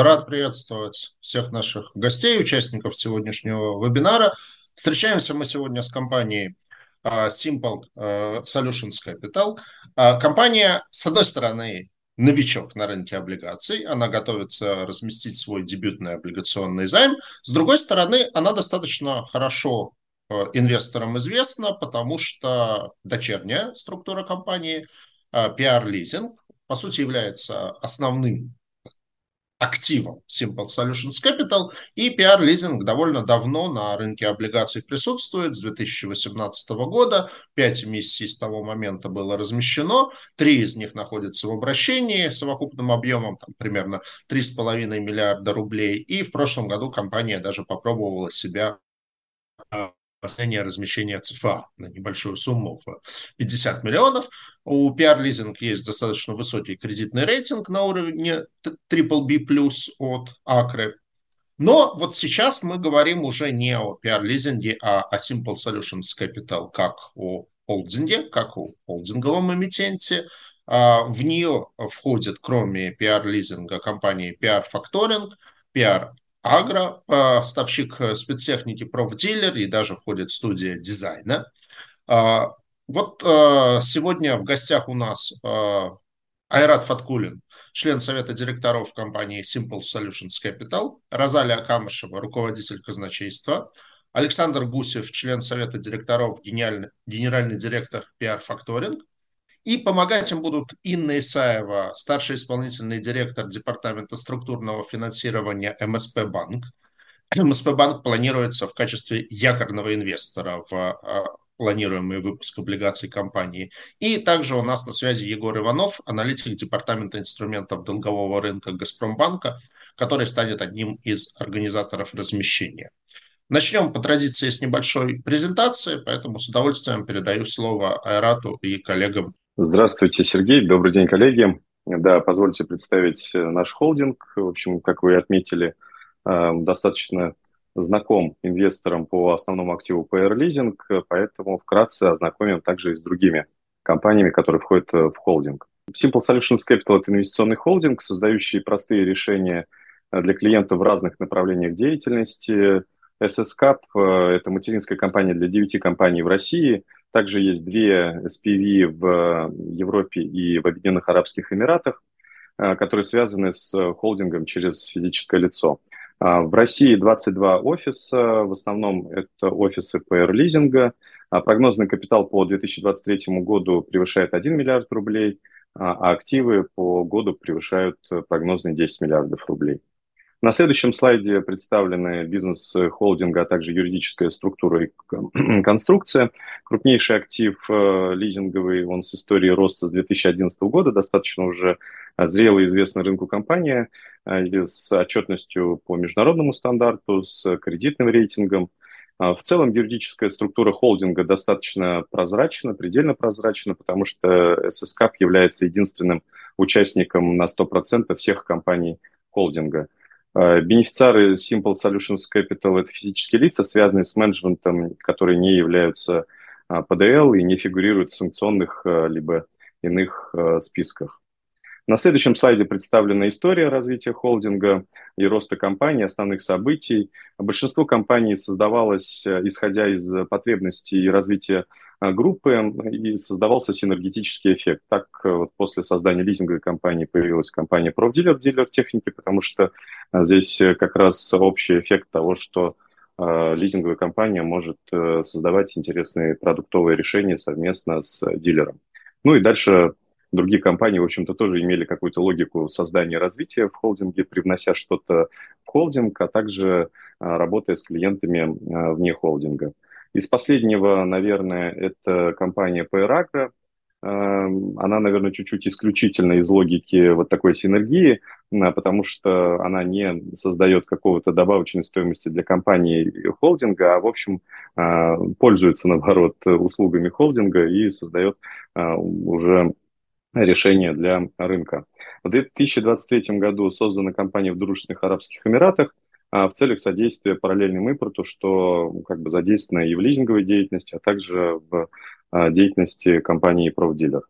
Рад приветствовать всех наших гостей, участников сегодняшнего вебинара. Встречаемся мы сегодня с компанией а, Simple а, Solutions Capital. А, компания, с одной стороны, новичок на рынке облигаций, она готовится разместить свой дебютный облигационный займ. С другой стороны, она достаточно хорошо инвесторам известна, потому что дочерняя структура компании PR Leasing, по сути, является основным активом Simple Solutions Capital, и PR Leasing довольно давно на рынке облигаций присутствует, с 2018 года. Пять эмиссий с того момента было размещено, три из них находятся в обращении совокупным объемом там, примерно 3,5 миллиарда рублей, и в прошлом году компания даже попробовала себя последнее размещение ЦФА на небольшую сумму в 50 миллионов. У PR Leasing есть достаточно высокий кредитный рейтинг на уровне BBB+, от Акры. Но вот сейчас мы говорим уже не о PR Leasing, а о Simple Solutions Capital, как о холдинге, как о холдинговом эмитенте. А, в нее входит, кроме PR лизинга, компании PR Factoring, PR Агро, поставщик э, спецтехники профдилер и даже входит студия дизайна. А, вот э, сегодня в гостях у нас э, Айрат Фаткулин, член совета директоров компании Simple Solutions Capital, Розалия Камышева, руководитель казначейства, Александр Гусев, член совета директоров, генеральный, генеральный директор PR Factoring, и помогать им будут Инна Исаева, старший исполнительный директор Департамента структурного финансирования МСП Банк. МСП Банк планируется в качестве якорного инвестора в а, планируемый выпуск облигаций компании. И также у нас на связи Егор Иванов, аналитик Департамента инструментов долгового рынка Газпромбанка, который станет одним из организаторов размещения. Начнем по традиции с небольшой презентации, поэтому с удовольствием передаю слово Айрату и коллегам Здравствуйте, Сергей. Добрый день, коллеги. Да, позвольте представить э, наш холдинг. В общем, как вы отметили, э, достаточно знаком инвесторам по основному активу PR Leasing, поэтому вкратце ознакомим также и с другими компаниями, которые входят э, в холдинг. Simple Solutions Capital – это инвестиционный холдинг, создающий простые решения для клиентов в разных направлениях деятельности. SSCAP – это материнская компания для девяти компаний в России – также есть две SPV в Европе и в Объединенных Арабских Эмиратах, э, которые связаны с холдингом через физическое лицо. А, в России 22 офиса, в основном это офисы PR-лизинга. А, прогнозный капитал по 2023 году превышает 1 миллиард рублей, а, а активы по году превышают прогнозные 10 миллиардов рублей. На следующем слайде представлены бизнес холдинга, а также юридическая структура и конструкция. Крупнейший актив э, лизинговый, он с историей роста с 2011 года, достаточно уже зрелая и известная рынку компания э, с отчетностью по международному стандарту, с кредитным рейтингом. А в целом юридическая структура холдинга достаточно прозрачна, предельно прозрачна, потому что SSCAP является единственным участником на 100% всех компаний холдинга – Э, бенефициары Simple Solutions Capital – это физические лица, связанные с менеджментом, которые не являются ПДЛ и не фигурируют в санкционных э, либо иных списках. На следующем слайде представлена история развития холдинга и роста компании, основных событий. Большинство компаний создавалось исходя из потребностей и развития а, группы и создавался синергетический эффект. Так вот после создания лизинговой компании появилась компания ProDealer, дилер техники, потому что а, здесь как раз общий эффект того, что а, лизинговая компания может э, создавать интересные продуктовые решения совместно с дилером. Ну и дальше другие компании, в общем-то, тоже имели какую-то логику создания и развития в холдинге, привнося что-то в холдинг, а также работая с клиентами вне холдинга. Из последнего, наверное, это компания PR эм, Она, наверное, чуть-чуть исключительно из логики вот такой синергии, потому что она не создает какого-то добавочной стоимости для компании холдинга, а, в общем, э, пользуется, наоборот, услугами холдинга и создает э, уже решение для рынка. В 2023 году создана компания в Дружественных Арабских Эмиратах, а в целях содействия параллельному импорту, что как бы задействовано и в лизинговой деятельности, а также в а, деятельности компании ProDealer.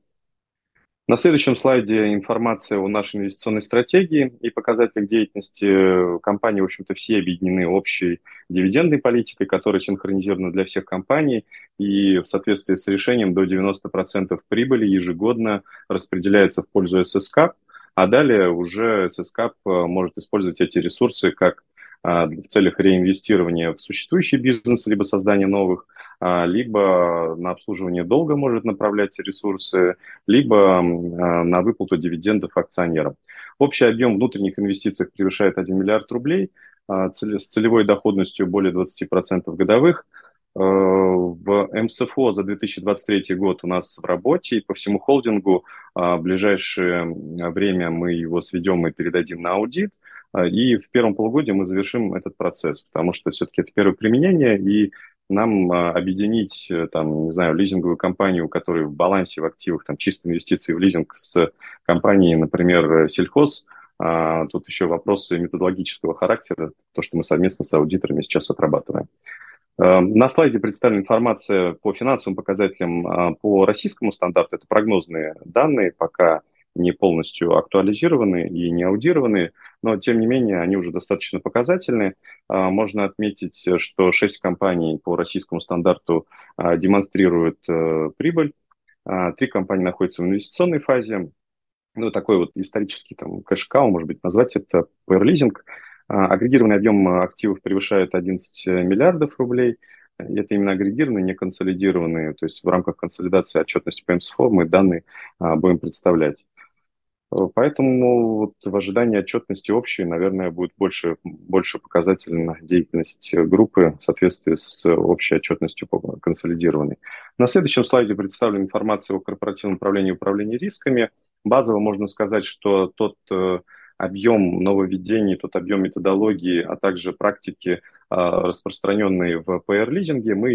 На следующем слайде информация о нашей инвестиционной стратегии и показателях деятельности компании. В общем-то, все объединены общей дивидендной политикой, которая синхронизирована для всех компаний. И в соответствии с решением до 90% прибыли ежегодно распределяется в пользу ССК, а далее уже ССК может использовать эти ресурсы как в целях реинвестирования в существующий бизнес, либо создания новых, а, либо на обслуживание долга может направлять ресурсы, либо а, на выплату дивидендов акционерам. Общий объем внутренних инвестиций превышает 1 миллиард рублей с целевой доходностью более 20% годовых. В МСФО за 2023 год у нас в работе, и по всему холдингу в ближайшее время мы его сведем и передадим на аудит – а, и в первом полугодии мы завершим этот процесс, потому что все-таки это первое применение, и нам а, объединить, э, там, не знаю, лизинговую компанию, у которой в балансе в активах там чисто инвестиции в лизинг с компанией, например, сельхоз, а, тут еще вопросы методологического характера, то, что мы совместно с аудиторами сейчас отрабатываем. На слайде представлена информация по финансовым показателям по российскому стандарту. Это прогнозные данные, пока не полностью актуализированы и не аудированы, но тем не менее они уже достаточно показательны. А, можно отметить, что шесть компаний по российскому стандарту а, демонстрируют э, прибыль, а, три компании находятся в инвестиционной фазе, ну, такой вот исторический там кэш-кау, может быть, назвать это PR-лизинг. Агрегированный объем активов превышает 11 миллиардов рублей. Это именно агрегированные, не консолидированные. То есть в рамках консолидации отчетности по МСФО мы данные будем представлять. Поэтому вот в ожидании отчетности общей, наверное, будет больше, больше показательна деятельность группы в соответствии с общей отчетностью консолидированной. На следующем слайде представлена информация о корпоративном управлении и управлении рисками. Базово можно сказать, что тот э, объем нововведений, тот объем методологии, а также практики, а, распространенные в PR-лизинге, мы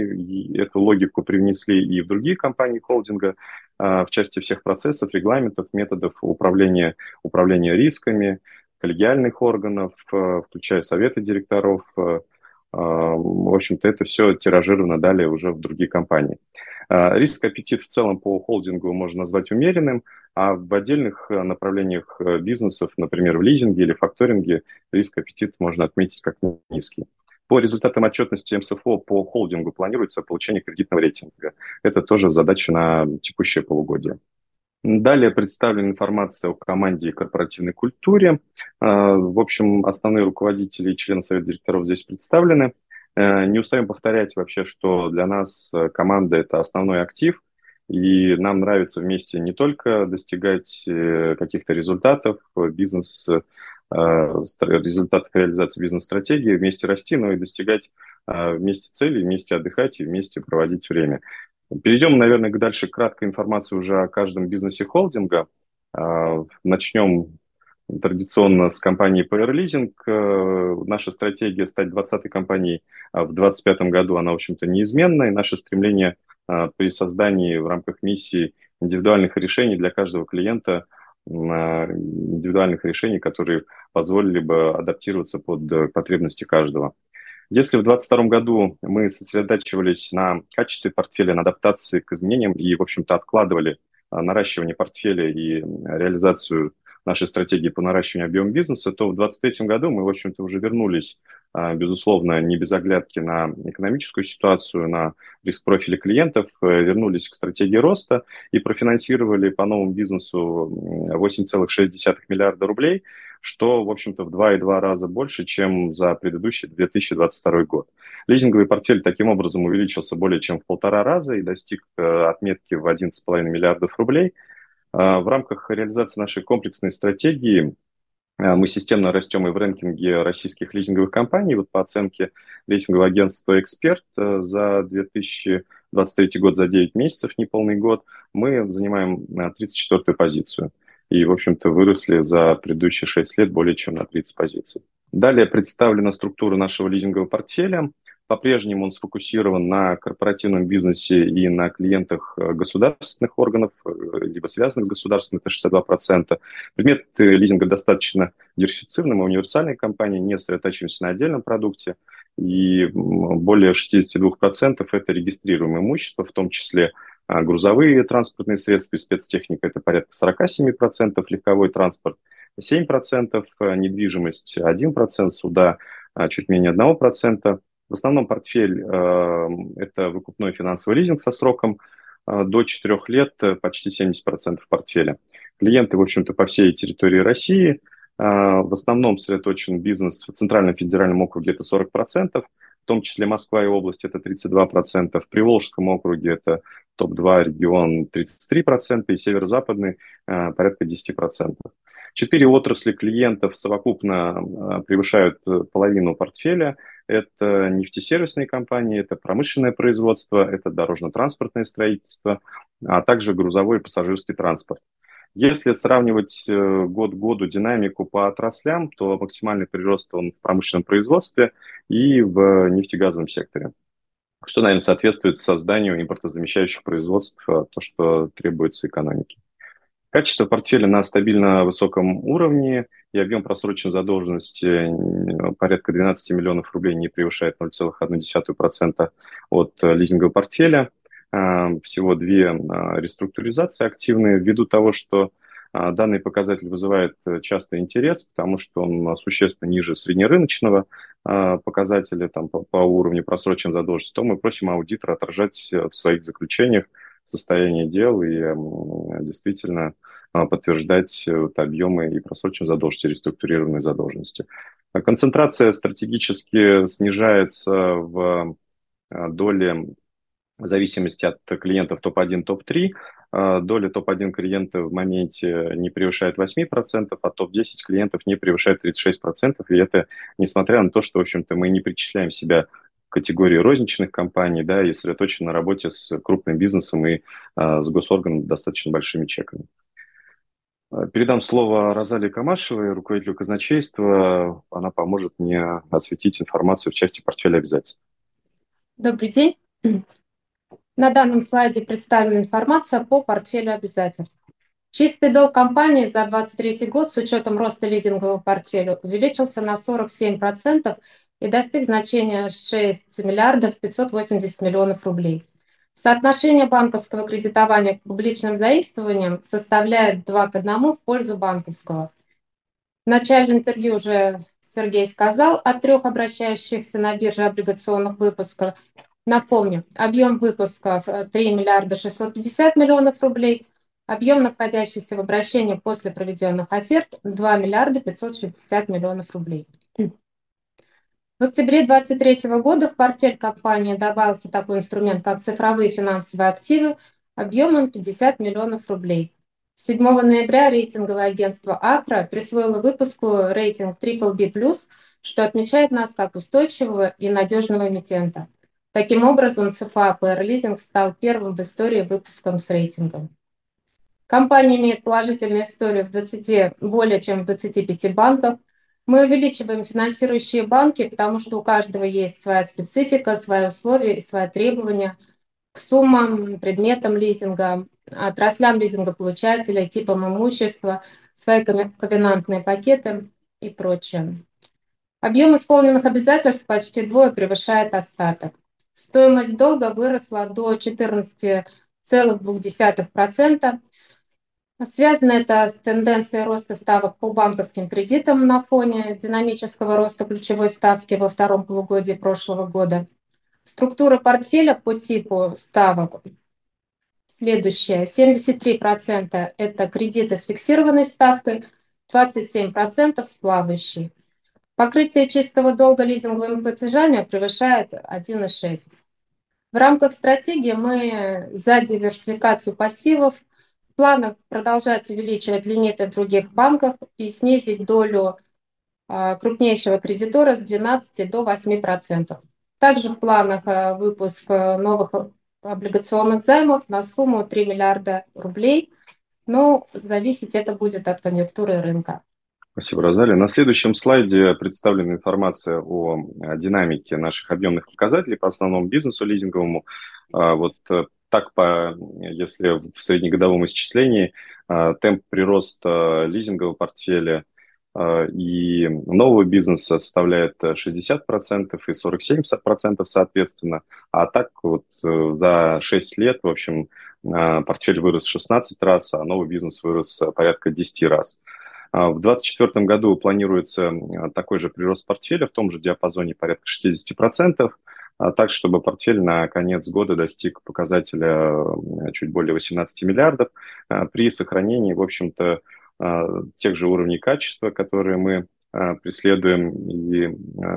эту логику привнесли и в другие компании холдинга, в части всех процессов, регламентов, методов управления, управления рисками, коллегиальных органов, а, включая советы директоров. В общем-то, это все тиражировано далее уже в другие компании. Риск-аппетит в целом по холдингу можно назвать умеренным, а в отдельных направлениях э, бизнесов, например, в лизинге или факторинге, риск-аппетит можно отметить как низкий. По результатам отчетности МСФО по холдингу планируется получение кредитного рейтинга. Это тоже задача на текущее полугодие. Далее представлена информация о команде и корпоративной культуре. Э, в общем, основные руководители и члены совета директоров здесь представлены. Не устаем повторять вообще, что для нас команда – это основной актив, и нам нравится вместе не только достигать э, каких-то результатов, бизнес, э, результатов реализации бизнес-стратегии, вместе расти, но и достигать э, вместе целей, вместе отдыхать и вместе проводить время. Перейдем, наверное, дальше к краткой информации уже о каждом бизнесе холдинга. Начнем традиционно с компании PR Leasing. Наша стратегия стать 20-й компанией в 2025 году, она, в общем-то, неизменна, и наше стремление – при создании в рамках миссии индивидуальных решений для каждого клиента, индивидуальных решений, которые позволили бы адаптироваться под э, потребности каждого. Если в 2022 году мы сосредотачивались на качестве портфеля, на адаптации к изменениям и, в общем-то, откладывали а, наращивание портфеля и реализацию нашей стратегии по наращиванию объема бизнеса, то в 2023 году мы, в общем-то, уже вернулись безусловно, не без оглядки на экономическую ситуацию, на риск профиля клиентов, э, вернулись к стратегии роста и профинансировали по новому бизнесу 8,6 миллиарда рублей, что, в общем-то, в 2,2 раза больше, чем за предыдущий 2022 год. Лизинговый портфель таким образом увеличился более чем в полтора раза и достиг э, отметки в 11,5 миллиардов рублей. А, в рамках реализации нашей комплексной стратегии мы системно растем и в рэнкинге российских лизинговых компаний. Вот по оценке рейтингового агентства «Эксперт» э, за 2023 год, за 9 месяцев, неполный год, мы занимаем 34-ю э, позицию. И, в общем-то, выросли за предыдущие 6 лет более чем на 30 позиций. Далее представлена структура нашего лизингового портфеля. По-прежнему он сфокусирован на корпоративном бизнесе и на клиентах э, государственных органов, э, либо связанных с государством, это 62%. Предмет э, лизинга достаточно диверсифицированный, мы универсальная компания, не сосредотачиваемся на отдельном продукте, и более 62% это регистрируемое имущество, в том числе грузовые транспортные средства и спецтехника – это порядка 47%, легковой транспорт – 7%, недвижимость – 1%, суда – чуть менее 1%. В основном портфель – это выкупной финансовый лизинг со сроком до 4 лет, почти 70% портфеля. Клиенты, в общем-то, по всей территории России – в основном сосредоточен бизнес в Центральном федеральном округе это 40%, в том числе Москва и область это 32%, в Приволжском округе это топ-2 регион 33% и северо-западный порядка 10%. Четыре отрасли клиентов совокупно а, превышают половину портфеля. Это нефтесервисные компании, это промышленное производство, это дорожно-транспортное строительство, а также грузовой и пассажирский транспорт. Если сравнивать э, год к году динамику по отраслям, то максимальный прирост он в промышленном производстве и в нефтегазовом секторе. Что, наверное, соответствует созданию импортозамещающих производств, э, то, что требуется экономике. Качество портфеля на стабильно высоком уровне и объем просроченной задолженности порядка 12 миллионов рублей не превышает 0,1% от э, лизингового портфеля. А, всего две а, реструктуризации активные, ввиду того, что а, данный показатель вызывает э, часто интерес, потому что он существенно ниже среднерыночного показателя там, по, по уровню просроченной задолженности, то мы просим аудитора отражать в своих заключениях состояние дел и действительно подтверждать э, объемы и просроченной задолженности, и реструктурированной задолженности. Концентрация стратегически снижается в доле в зависимости от клиентов топ-1, топ-3, а, доля топ-1 клиента в моменте не превышает 8%, а топ-10 клиентов не превышает 36%. И это несмотря на то, что, в общем-то, мы не причисляем себя категории розничных компаний, да, и сосредоточены на работе с крупным бизнесом и а, с госорганом достаточно большими чеками. Передам слово Розалии Камашевой, руководителю казначейства. Она поможет мне осветить информацию в части портфеля обязательств. Добрый день. На данном слайде представлена информация по портфелю обязательств. Чистый долг компании за 2023 год с учетом роста лизингового портфеля увеличился на 47% и достиг значения 6 миллиардов 580 миллионов рублей. Соотношение банковского кредитования к публичным заимствованиям составляет 2 к 1 в пользу банковского. В начале интервью уже Сергей сказал о трех обращающихся на бирже облигационных выпусках Напомню, объем выпусков 3 э, миллиарда 650 миллионов рублей, объем находящийся в обращении после проведенных оферт 2 миллиарда 560 миллионов рублей. В октябре 2023 года в портфель компании добавился такой инструмент, как цифровые финансовые активы объемом 50 миллионов рублей. 7 ноября рейтинговое агентство «Акра» присвоило выпуску рейтинг BBB+, что отмечает нас как устойчивого и надежного эмитента. Таким образом, ЦФА PR Leasing стал первым в истории выпуском с рейтингом. Компания имеет положительную историю в 20, более чем в 25 банках. Мы увеличиваем финансирующие банки, потому что у каждого есть своя специфика, свои условия и свои требования к суммам, предметам лизинга, отраслям лизингополучателя, типам имущества, свои ковенантные пакеты и прочее. Объем исполненных обязательств почти двое превышает остаток. Стоимость долга выросла до 14,2%. Связано это с тенденцией роста ставок по банковским кредитам на фоне динамического роста ключевой ставки во втором полугодии прошлого года. Структура портфеля по типу ставок следующая. 73% это кредиты с фиксированной ставкой, 27% с плавающей. Покрытие чистого долга лизинговыми платежами превышает 1,6. В рамках стратегии мы за диверсификацию пассивов планах продолжать увеличивать лимиты других банках и снизить долю а, крупнейшего кредитора с 12 до 8%. Также в планах а, выпуск новых облигационных займов на сумму 3 миллиарда рублей, но зависеть это будет от конъюнктуры рынка. Спасибо, Розали. На следующем слайде представлена информация о динамике наших объемных показателей по основному бизнесу лизинговому. А, вот э, так, по, если в среднегодовом исчислении, а, темп прироста лизингового портфеля а, и нового бизнеса составляет 60% и 47% соответственно. А так вот э, за 6 лет, в общем, портфель вырос в 16 раз, а новый бизнес вырос порядка 10 раз. В 2024 году планируется такой же прирост портфеля в том же диапазоне порядка 60%, так, чтобы портфель на конец года достиг показателя чуть более 18 миллиардов при сохранении, в общем-то, тех же уровней качества, которые мы преследуем и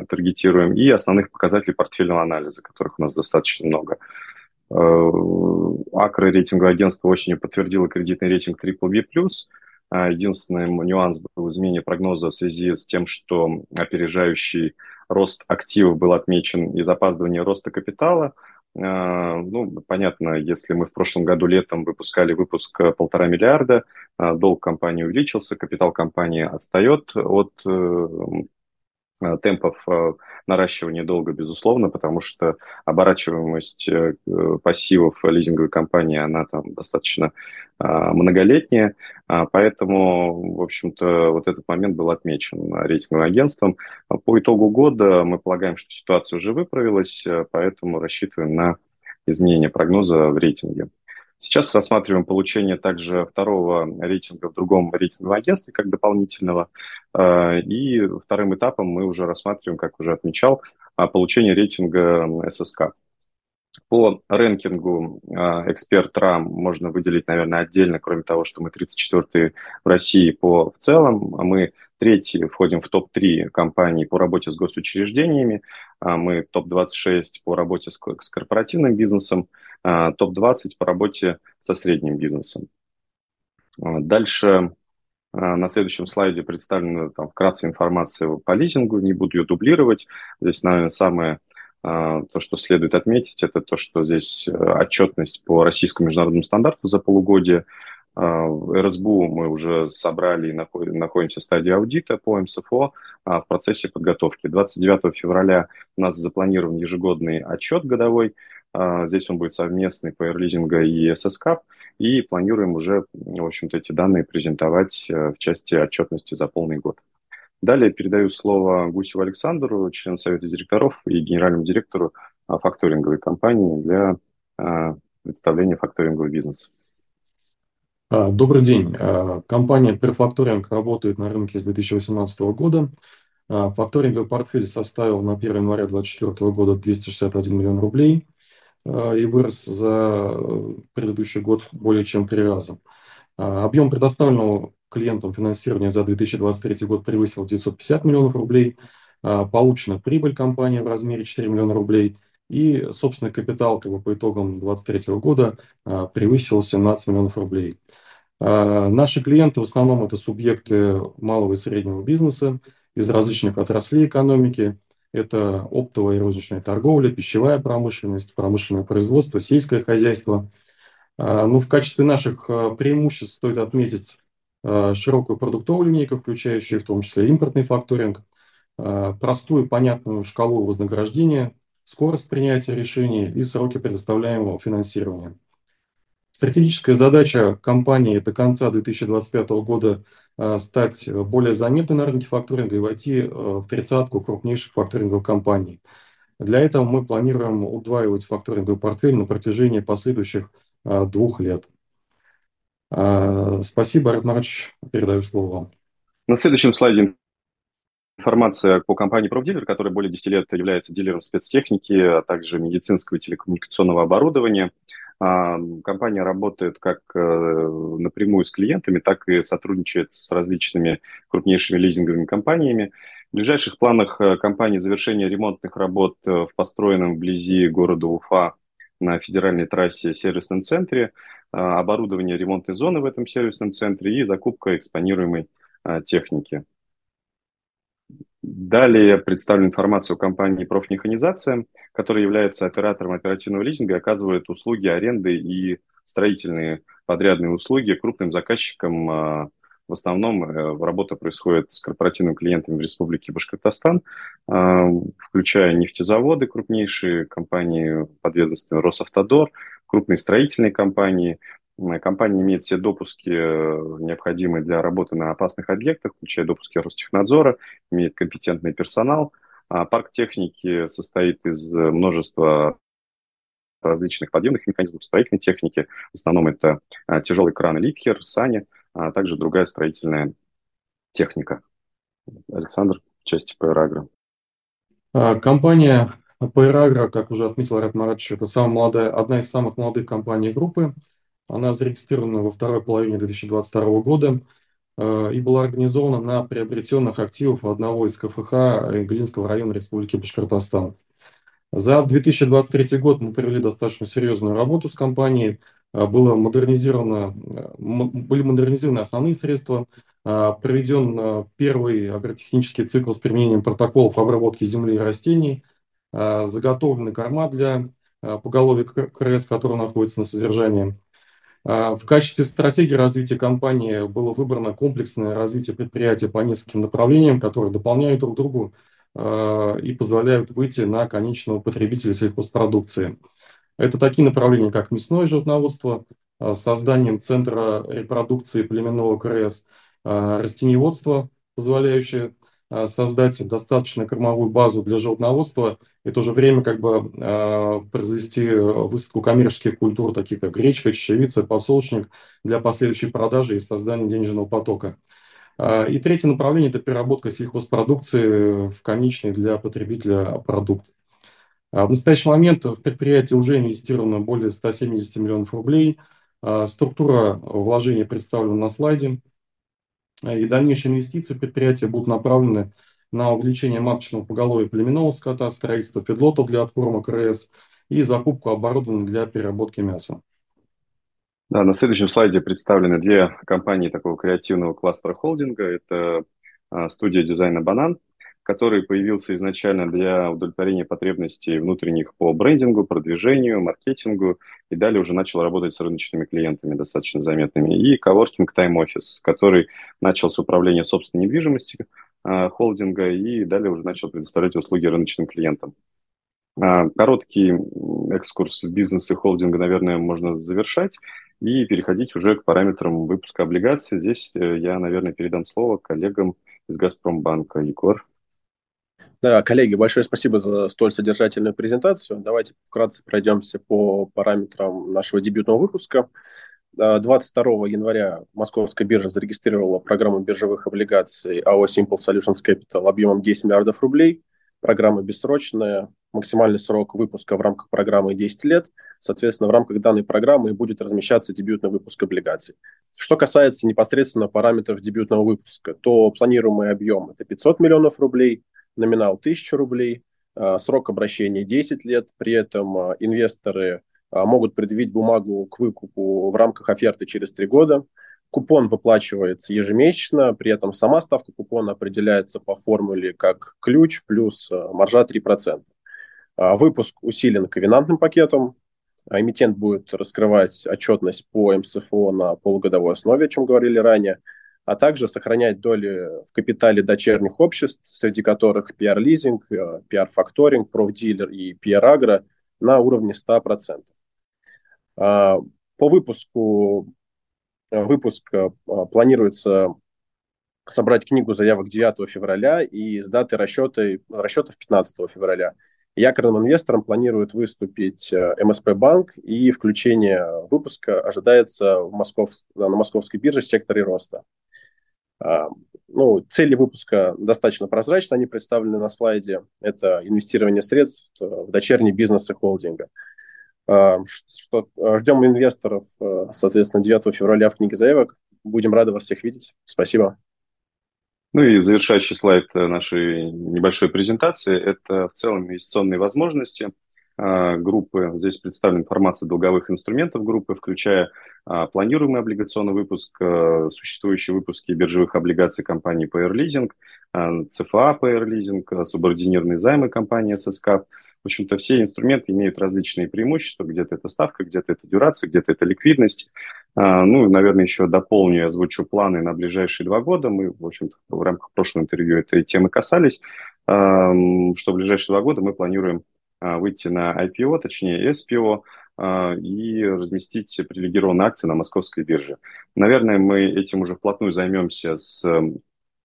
таргетируем, и основных показателей портфельного анализа, которых у нас достаточно много. Акро рейтинговое агентство осенью подтвердило кредитный рейтинг BBB+, а, единственный нюанс был в изменении прогноза в связи с тем, что опережающий рост активов был отмечен из запаздывания роста капитала. А, ну, понятно, если мы в прошлом году летом выпускали выпуск полтора миллиарда, а, долг компании увеличился, капитал компании отстает от э, Э, темпов э, наращивания долга, безусловно, потому что оборачиваемость э, пассивов лизинговой компании, она там достаточно многолетняя, а, поэтому, в общем-то, вот этот момент был отмечен рейтинговым агентством. По итогу года мы полагаем, что ситуация уже выправилась, поэтому рассчитываем на изменение прогноза в рейтинге. Сейчас рассматриваем получение также второго рейтинга в другом рейтинговом агентстве, как дополнительного. Э, и вторым этапом мы уже рассматриваем, как уже отмечал, а, получение рейтинга ССК. По рэнкингу эксперт РАМ можно выделить, наверное, отдельно, кроме того, что мы 34-й в России по в целом, а мы третьи входим в топ-3 компаний по работе с госучреждениями, а мы топ-26 по работе с, корпоративным бизнесом, а, топ-20 по работе со средним бизнесом. А, дальше на следующем слайде представлена там, вкратце информация по лизингу, не буду ее дублировать. Здесь, наверное, самое то, что следует отметить, это то, что здесь э, отчетность по российскому международному стандарту за полугодие. РСБУ мы уже собрали и находимся в стадии аудита по МСФО в процессе подготовки. 29 февраля у нас запланирован ежегодный отчет годовой, а, здесь он будет совместный по Airleasing и SSCAP, и планируем уже, в общем-то, эти данные презентовать э, в части отчетности за полный год. Далее передаю слово Гусеву Александру, члену Совета директоров и генеральному директору а, факторинговой компании для а, представления факторингового бизнеса. Добрый день. Компания Perfactoring работает на рынке с 2018 года. Факторинговый портфель составил на 1 января 2024 года 261 миллион рублей – и вырос за предыдущий год более чем три раза. А, объем предоставленного клиентам финансирования за 2023 год превысил 950 миллионов рублей. А, получена прибыль компании в размере 4 миллиона рублей. И собственный капитал бы, по итогам 2023 года а, превысил 17 миллионов рублей. Наши клиенты в основном это субъекты малого и среднего бизнеса из различных отраслей экономики, это оптовая и розничная торговля, пищевая промышленность, промышленное производство, сельское хозяйство. А, ну, в качестве наших а, преимуществ стоит отметить а, широкую продуктовую линейку, включающую в том числе импортный факторинг, простую понятную шкалу вознаграждения, скорость принятия решений и сроки предоставляемого финансирования. Стратегическая задача компании до конца 2025 года э, стать более заметной на рынке факторинга и войти э, в тридцатку крупнейших факторинговых компаний. Для этого мы планируем удваивать факторинговый портфель на протяжении последующих э, двух лет. Спасибо, Арат Марович, передаю слово вам. На следующем слайде информация по компании ProDealer, которая более 10 лет является дилером спецтехники, а также медицинского и телекоммуникационного оборудования. А, компания работает как э, напрямую с клиентами, так и сотрудничает с различными крупнейшими лизинговыми компаниями. В ближайших планах э, компании завершение ремонтных работ э, в построенном вблизи города Уфа на федеральной трассе сервисном центре, оборудование ремонтной зоны в этом сервисном центре и закупка экспонируемой техники. Далее представлю информацию о компании «Профмеханизация», которая является оператором оперативного лизинга оказывает услуги аренды и строительные подрядные услуги крупным заказчикам. А, в основном э, работа происходит с корпоративными клиентами в Республике Башкортостан, а, включая нефтезаводы крупнейшие, компании подведомственные Росавтодор, крупные строительные компании – Компания имеет все допуски, э, необходимые для работы на опасных объектах, включая допуски Ростехнадзора, имеет компетентный персонал. А парк техники состоит из множества различных подъемных механизмов, строительной техники. В основном это тяжелый кран Ликхер, сани, а также другая строительная техника. Александр, части PR Компания PR как уже отметил Рад Маратович, это самая молодая, одна из самых молодых компаний группы. Она зарегистрирована во второй половине 2022 года э, и была организована на приобретенных активах одного из КФХ Глинского района Республики Башкортостан. За 2023 год мы провели достаточно серьезную работу с компанией. Э, было модернизировано, э, были модернизированы основные средства, проведен первый агротехнический цикл с применением протоколов обработки земли и растений, заготовлены корма для поголовья КРС, которые находятся на содержании, в качестве стратегии развития компании было выбрано комплексное развитие предприятия по нескольким направлениям, которые дополняют друг другу а, и позволяют выйти на конечного потребителя сельхозпродукции. Это такие направления, как мясное животноводство, а, с созданием центра репродукции племенного КРС, растениеводство, позволяющее создать достаточно кормовую базу для животноводства и в то же время как бы э, произвести высадку коммерческих культур, таких как гречка, чечевица, подсолнечник, для последующей продажи и создания денежного потока. Э, и третье направление – это переработка сельхозпродукции в конечный для потребителя продукт. В настоящий момент в предприятии уже инвестировано более 170 миллионов рублей. Структура вложения представлена на слайде. И дальнейшие инвестиции предприятия будут направлены на увеличение маточного поголовья племенного скота, строительство педлотов для откорма КРС и закупку оборудования для переработки мяса. Да, на следующем слайде представлены две компании такого креативного кластера холдинга. Это а, студия дизайна «Банан», который появился изначально для удовлетворения потребностей внутренних по брендингу, продвижению, маркетингу, и далее уже начал работать с рыночными клиентами достаточно заметными. И Coworking Time Office, который начал с управления собственной недвижимостью э, холдинга и далее уже начал предоставлять услуги рыночным клиентам. Э, короткий экскурс в бизнесе холдинга, наверное, можно завершать и переходить уже к параметрам выпуска облигаций. Здесь э, я, наверное, передам слово коллегам из Газпромбанка. Егор. Да, коллеги, большое спасибо за столь содержательную презентацию. Давайте вкратце пройдемся по параметрам нашего дебютного выпуска. 22 января Московская биржа зарегистрировала программу биржевых облигаций АО Simple Solutions Capital объемом 10 миллиардов рублей. Программа бессрочная, максимальный срок выпуска в рамках программы 10 лет. Соответственно, в рамках данной программы будет размещаться дебютный выпуск облигаций. Что касается непосредственно параметров дебютного выпуска, то планируемый объем – это 500 миллионов рублей – номинал 1000 рублей, а, срок обращения 10 лет, при этом а, инвесторы а, могут предъявить бумагу к выкупу в рамках оферты через 3 года. Купон выплачивается ежемесячно, при этом сама ставка купона определяется по формуле как ключ плюс маржа 3%. Выпуск усилен ковенантным пакетом. Эмитент будет раскрывать отчетность по МСФО на полугодовой основе, о чем говорили ранее – а также сохранять доли в капитале дочерних обществ, среди которых PR-лизинг, PR-факторинг, профдилер и PR-агро на уровне 100%. А, по выпуску выпуск а, планируется собрать книгу заявок 9 февраля и с даты расчета, расчетов 15 февраля. Якорным инвестором планирует выступить э, МСП Банк, и включение выпуска ожидается в Москов, на московской бирже секторе роста. А, ну, цели выпуска достаточно прозрачны, они представлены на слайде. Это инвестирование средств в дочерние бизнесы холдинга. А, что, а, ждем инвесторов, соответственно, 9 февраля в книге заявок. Будем рады вас всех видеть. Спасибо. Ну и завершающий слайд нашей небольшой презентации – это в целом инвестиционные возможности – группы. Здесь представлена информация долговых инструментов группы, включая а, планируемый облигационный выпуск, а, существующие выпуски биржевых облигаций компании PR Leasing, ЦФА PR Leasing, субординированные займы компании ССК. В общем-то, все инструменты имеют различные преимущества. Где-то это ставка, где-то это дюрация, где-то это ликвидность. Ну, наверное, еще дополню, озвучу планы на ближайшие два года. Мы, в общем-то, в рамках прошлого интервью этой темы касались, что в ближайшие два года мы планируем а, выйти на IPO, точнее SPO, а, и разместить привилегированные акции на московской бирже. Наверное, мы этим уже вплотную займемся с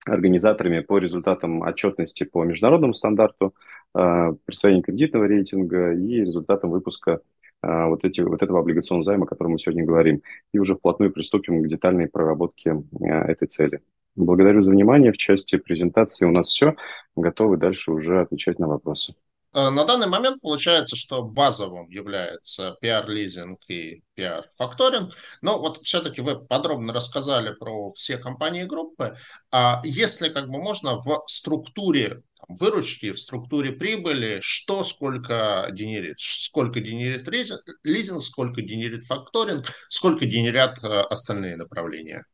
организаторами по результатам отчетности по международному стандарту, а, присвоения кредитного рейтинга и результатам выпуска вот, эти, вот этого облигационного займа, о котором мы сегодня говорим. И уже вплотную приступим к детальной проработке этой цели. Благодарю за внимание. В части презентации у нас все. Готовы дальше уже отвечать на вопросы. Э, на данный момент получается, что базовым является PR-лизинг и PR-факторинг. Но вот все-таки вы подробно рассказали про все компании группы. А если как бы можно в структуре выручки, в структуре прибыли, что сколько генерит, сколько генерит лизинг, сколько генерит факторинг, сколько генерят э, остальные направления?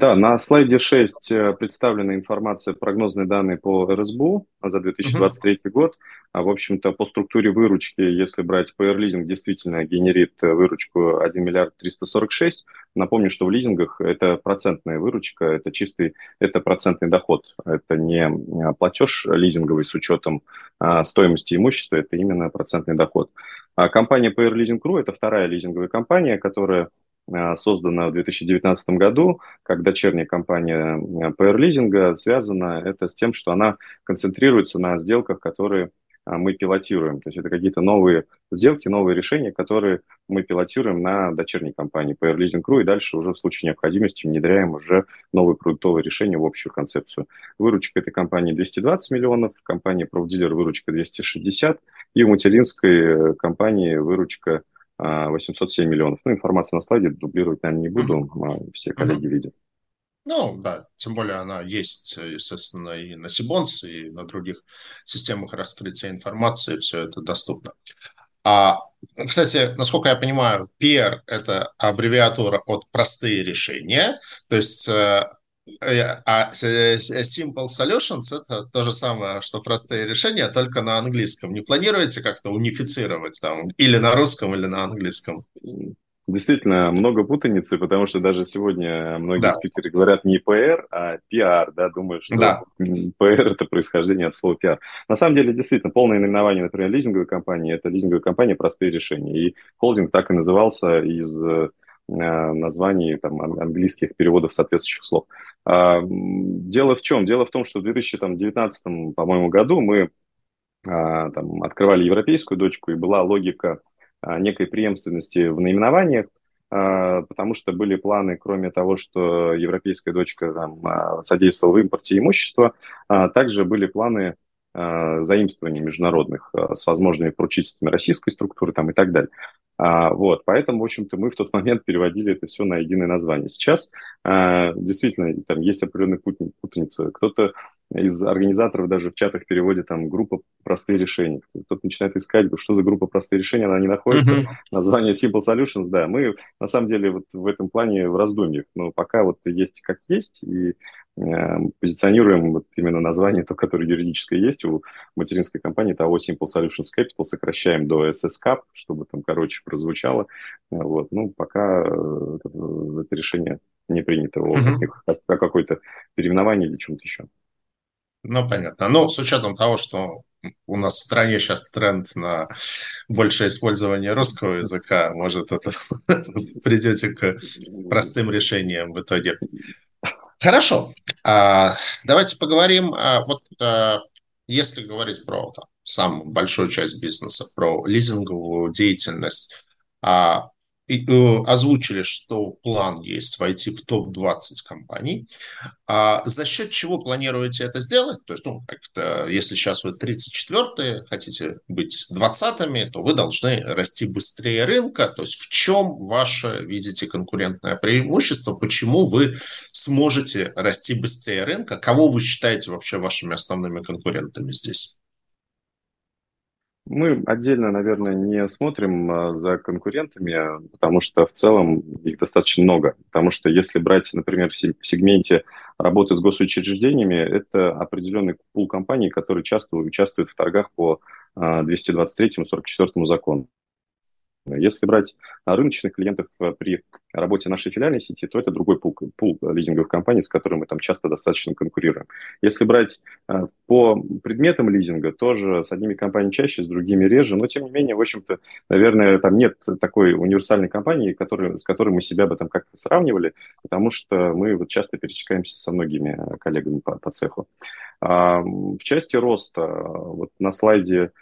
Да, на слайде 6 э, представлена информация, прогнозные данные по РСБУ за 2023 uh-huh. год. А, в общем-то, по структуре выручки, если брать PR лизинг, действительно генерит э, выручку 1 миллиард 346. Напомню, что в лизингах это процентная выручка, это чистый, это процентный доход. Это не а, платеж лизинговый с учетом а, стоимости имущества, это именно процентный доход. А компания PR Leasing Crew – это вторая лизинговая компания, которая Э, создана в 2019 году как дочерняя компания э, PR лизинга, связана это с тем, что она концентрируется на сделках, которые э, мы пилотируем. То есть это какие-то новые сделки, новые решения, которые мы пилотируем на дочерней компании PR Leasing Crew, и дальше уже в случае необходимости внедряем уже новые продуктовые решения в общую концепцию. Выручка этой компании 220 миллионов, компания ProDealer выручка 260, и у материнской компании выручка 807 миллионов. Ну, информация на слайде, дублировать, наверное, не буду, а все коллеги видят. Ну, да, тем более она есть, естественно, и на Сибонс, и на других системах раскрытия информации, все это доступно. А, кстати, насколько я понимаю, PR – это аббревиатура от «простые решения», то есть Э, а Simple Solutions это то же самое, что простые решения, только на английском. Не планируете как-то унифицировать там или на русском, или на английском? Действительно, много путаницы, потому что даже сегодня многие да. спикеры говорят не PR, а PR, да, думают, что да. PR – это происхождение от слова PR. На самом деле, действительно, полное наименование, например, лизинговой компании – это лизинговая компания «Простые решения». И холдинг так и назывался из Э, названий там, английских переводов соответствующих слов. А, дело в чем? Дело в том, что в 2019, по-моему, году мы а, там, открывали европейскую дочку, и была логика а, некой преемственности в наименованиях, потому что были планы, кроме того, что европейская дочка там, содействовала в импорте имущества, также были планы заимствований международных с возможными поручительствами российской структуры там, и так далее. А, вот, поэтому, в общем-то, мы в тот момент переводили это все на единое название. Сейчас а, действительно там есть определенная путаница. Кто-то из организаторов даже в чатах переводит там группа простые решения. Кто-то начинает искать, что за группа простые решения, она не находится. Uh-huh. Название Simple Solutions, да. Мы на самом деле вот в этом плане в раздумьях. Но пока вот есть как есть, и Э, позиционируем вот именно название, то, которое юридическое есть у материнской компании, того Simple Solutions Capital, сокращаем до SSCAP, чтобы там, короче, прозвучало. Вот. Ну, пока э, это, это решение не принято о, о какой-то переименовании или чем-то еще. Ну, понятно. Но с учетом того, что у нас в стране сейчас тренд на большее использование русского языка, может, это придете к простым решениям в итоге. Хорошо. А, давайте поговорим. А, вот а, если говорить про там, самую большую часть бизнеса, про лизинговую деятельность, и, э, озвучили, что план есть войти в топ-20 компаний. А за счет чего планируете это сделать? То есть, ну, как-то, если сейчас вы 34-е, хотите быть 20-ми, то вы должны расти быстрее рынка. То есть в чем ваше, видите, конкурентное преимущество? Почему вы сможете расти быстрее рынка? Кого вы считаете вообще вашими основными конкурентами здесь? Мы отдельно, наверное, не смотрим а, за конкурентами, потому что в целом их достаточно много. Потому что если брать, например, в сегменте работы с госучреждениями, это определенный пул компаний, которые часто участвуют в торгах по 223-44 а, закону. Если брать рыночных клиентов э, при работе нашей филиальной сети, то это другой пул, пул лизинговых компаний, с которыми мы там часто достаточно конкурируем. Если брать э, по предметам лизинга, тоже с одними компаниями чаще, с другими реже, но тем не менее, в общем-то, наверное, там нет такой универсальной компании, который, с которой мы себя бы там как-то сравнивали, потому что мы вот часто пересекаемся со многими э, коллегами по, по цеху. В части роста, вот на слайде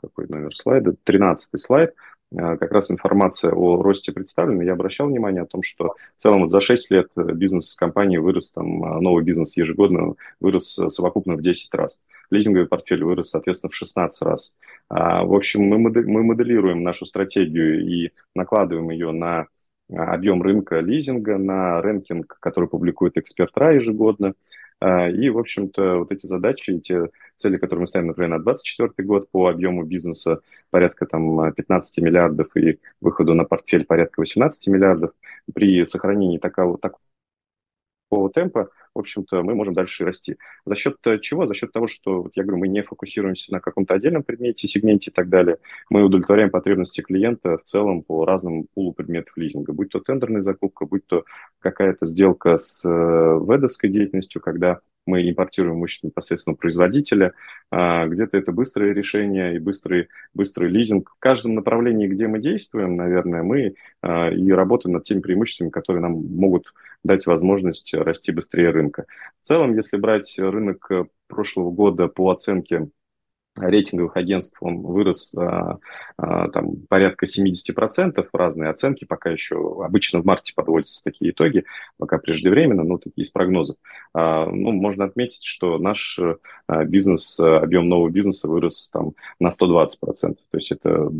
какой номер слайда, 13 слайд, как раз информация о росте представлена. Я обращал внимание о том, что в целом вот за 6 лет бизнес компании вырос, там, новый бизнес ежегодно вырос совокупно в 10 раз. Лизинговый портфель вырос, соответственно, в 16 раз. В общем, мы, моделируем нашу стратегию и накладываем ее на объем рынка лизинга, на рэнкинг, который публикует Эксперт.ра ежегодно. А, и, в общем-то, вот эти задачи, эти цели, которые мы ставим, например, на 2024 год по объему бизнеса порядка там 15 миллиардов и выходу на портфель порядка 18 миллиардов, при сохранении такого, такого темпа в общем-то, мы можем дальше расти. За счет э, чего? За счет того, что, вот я говорю, мы не фокусируемся на каком-то отдельном предмете, сегменте и так далее. Мы удовлетворяем потребности клиента в целом по разным пулу предметов лизинга, будь то тендерная закупка, будь то какая-то сделка с э, ведовской деятельностью, когда мы импортируем имущество непосредственно производителя, а, где-то это быстрое решение и быстрый, быстрый лизинг. В каждом направлении, где мы действуем, наверное, мы а, и работаем над теми преимуществами, которые нам могут дать возможность расти быстрее рынка. В целом, если брать рынок прошлого года по оценке рейтинговых агентств он вырос а, а, там, порядка 70%, разные оценки, пока еще обычно в марте подводятся такие итоги, пока преждевременно, но такие из прогнозов. А, ну, можно отметить, что наш а, бизнес, объем нового бизнеса вырос там, на 120%, то есть это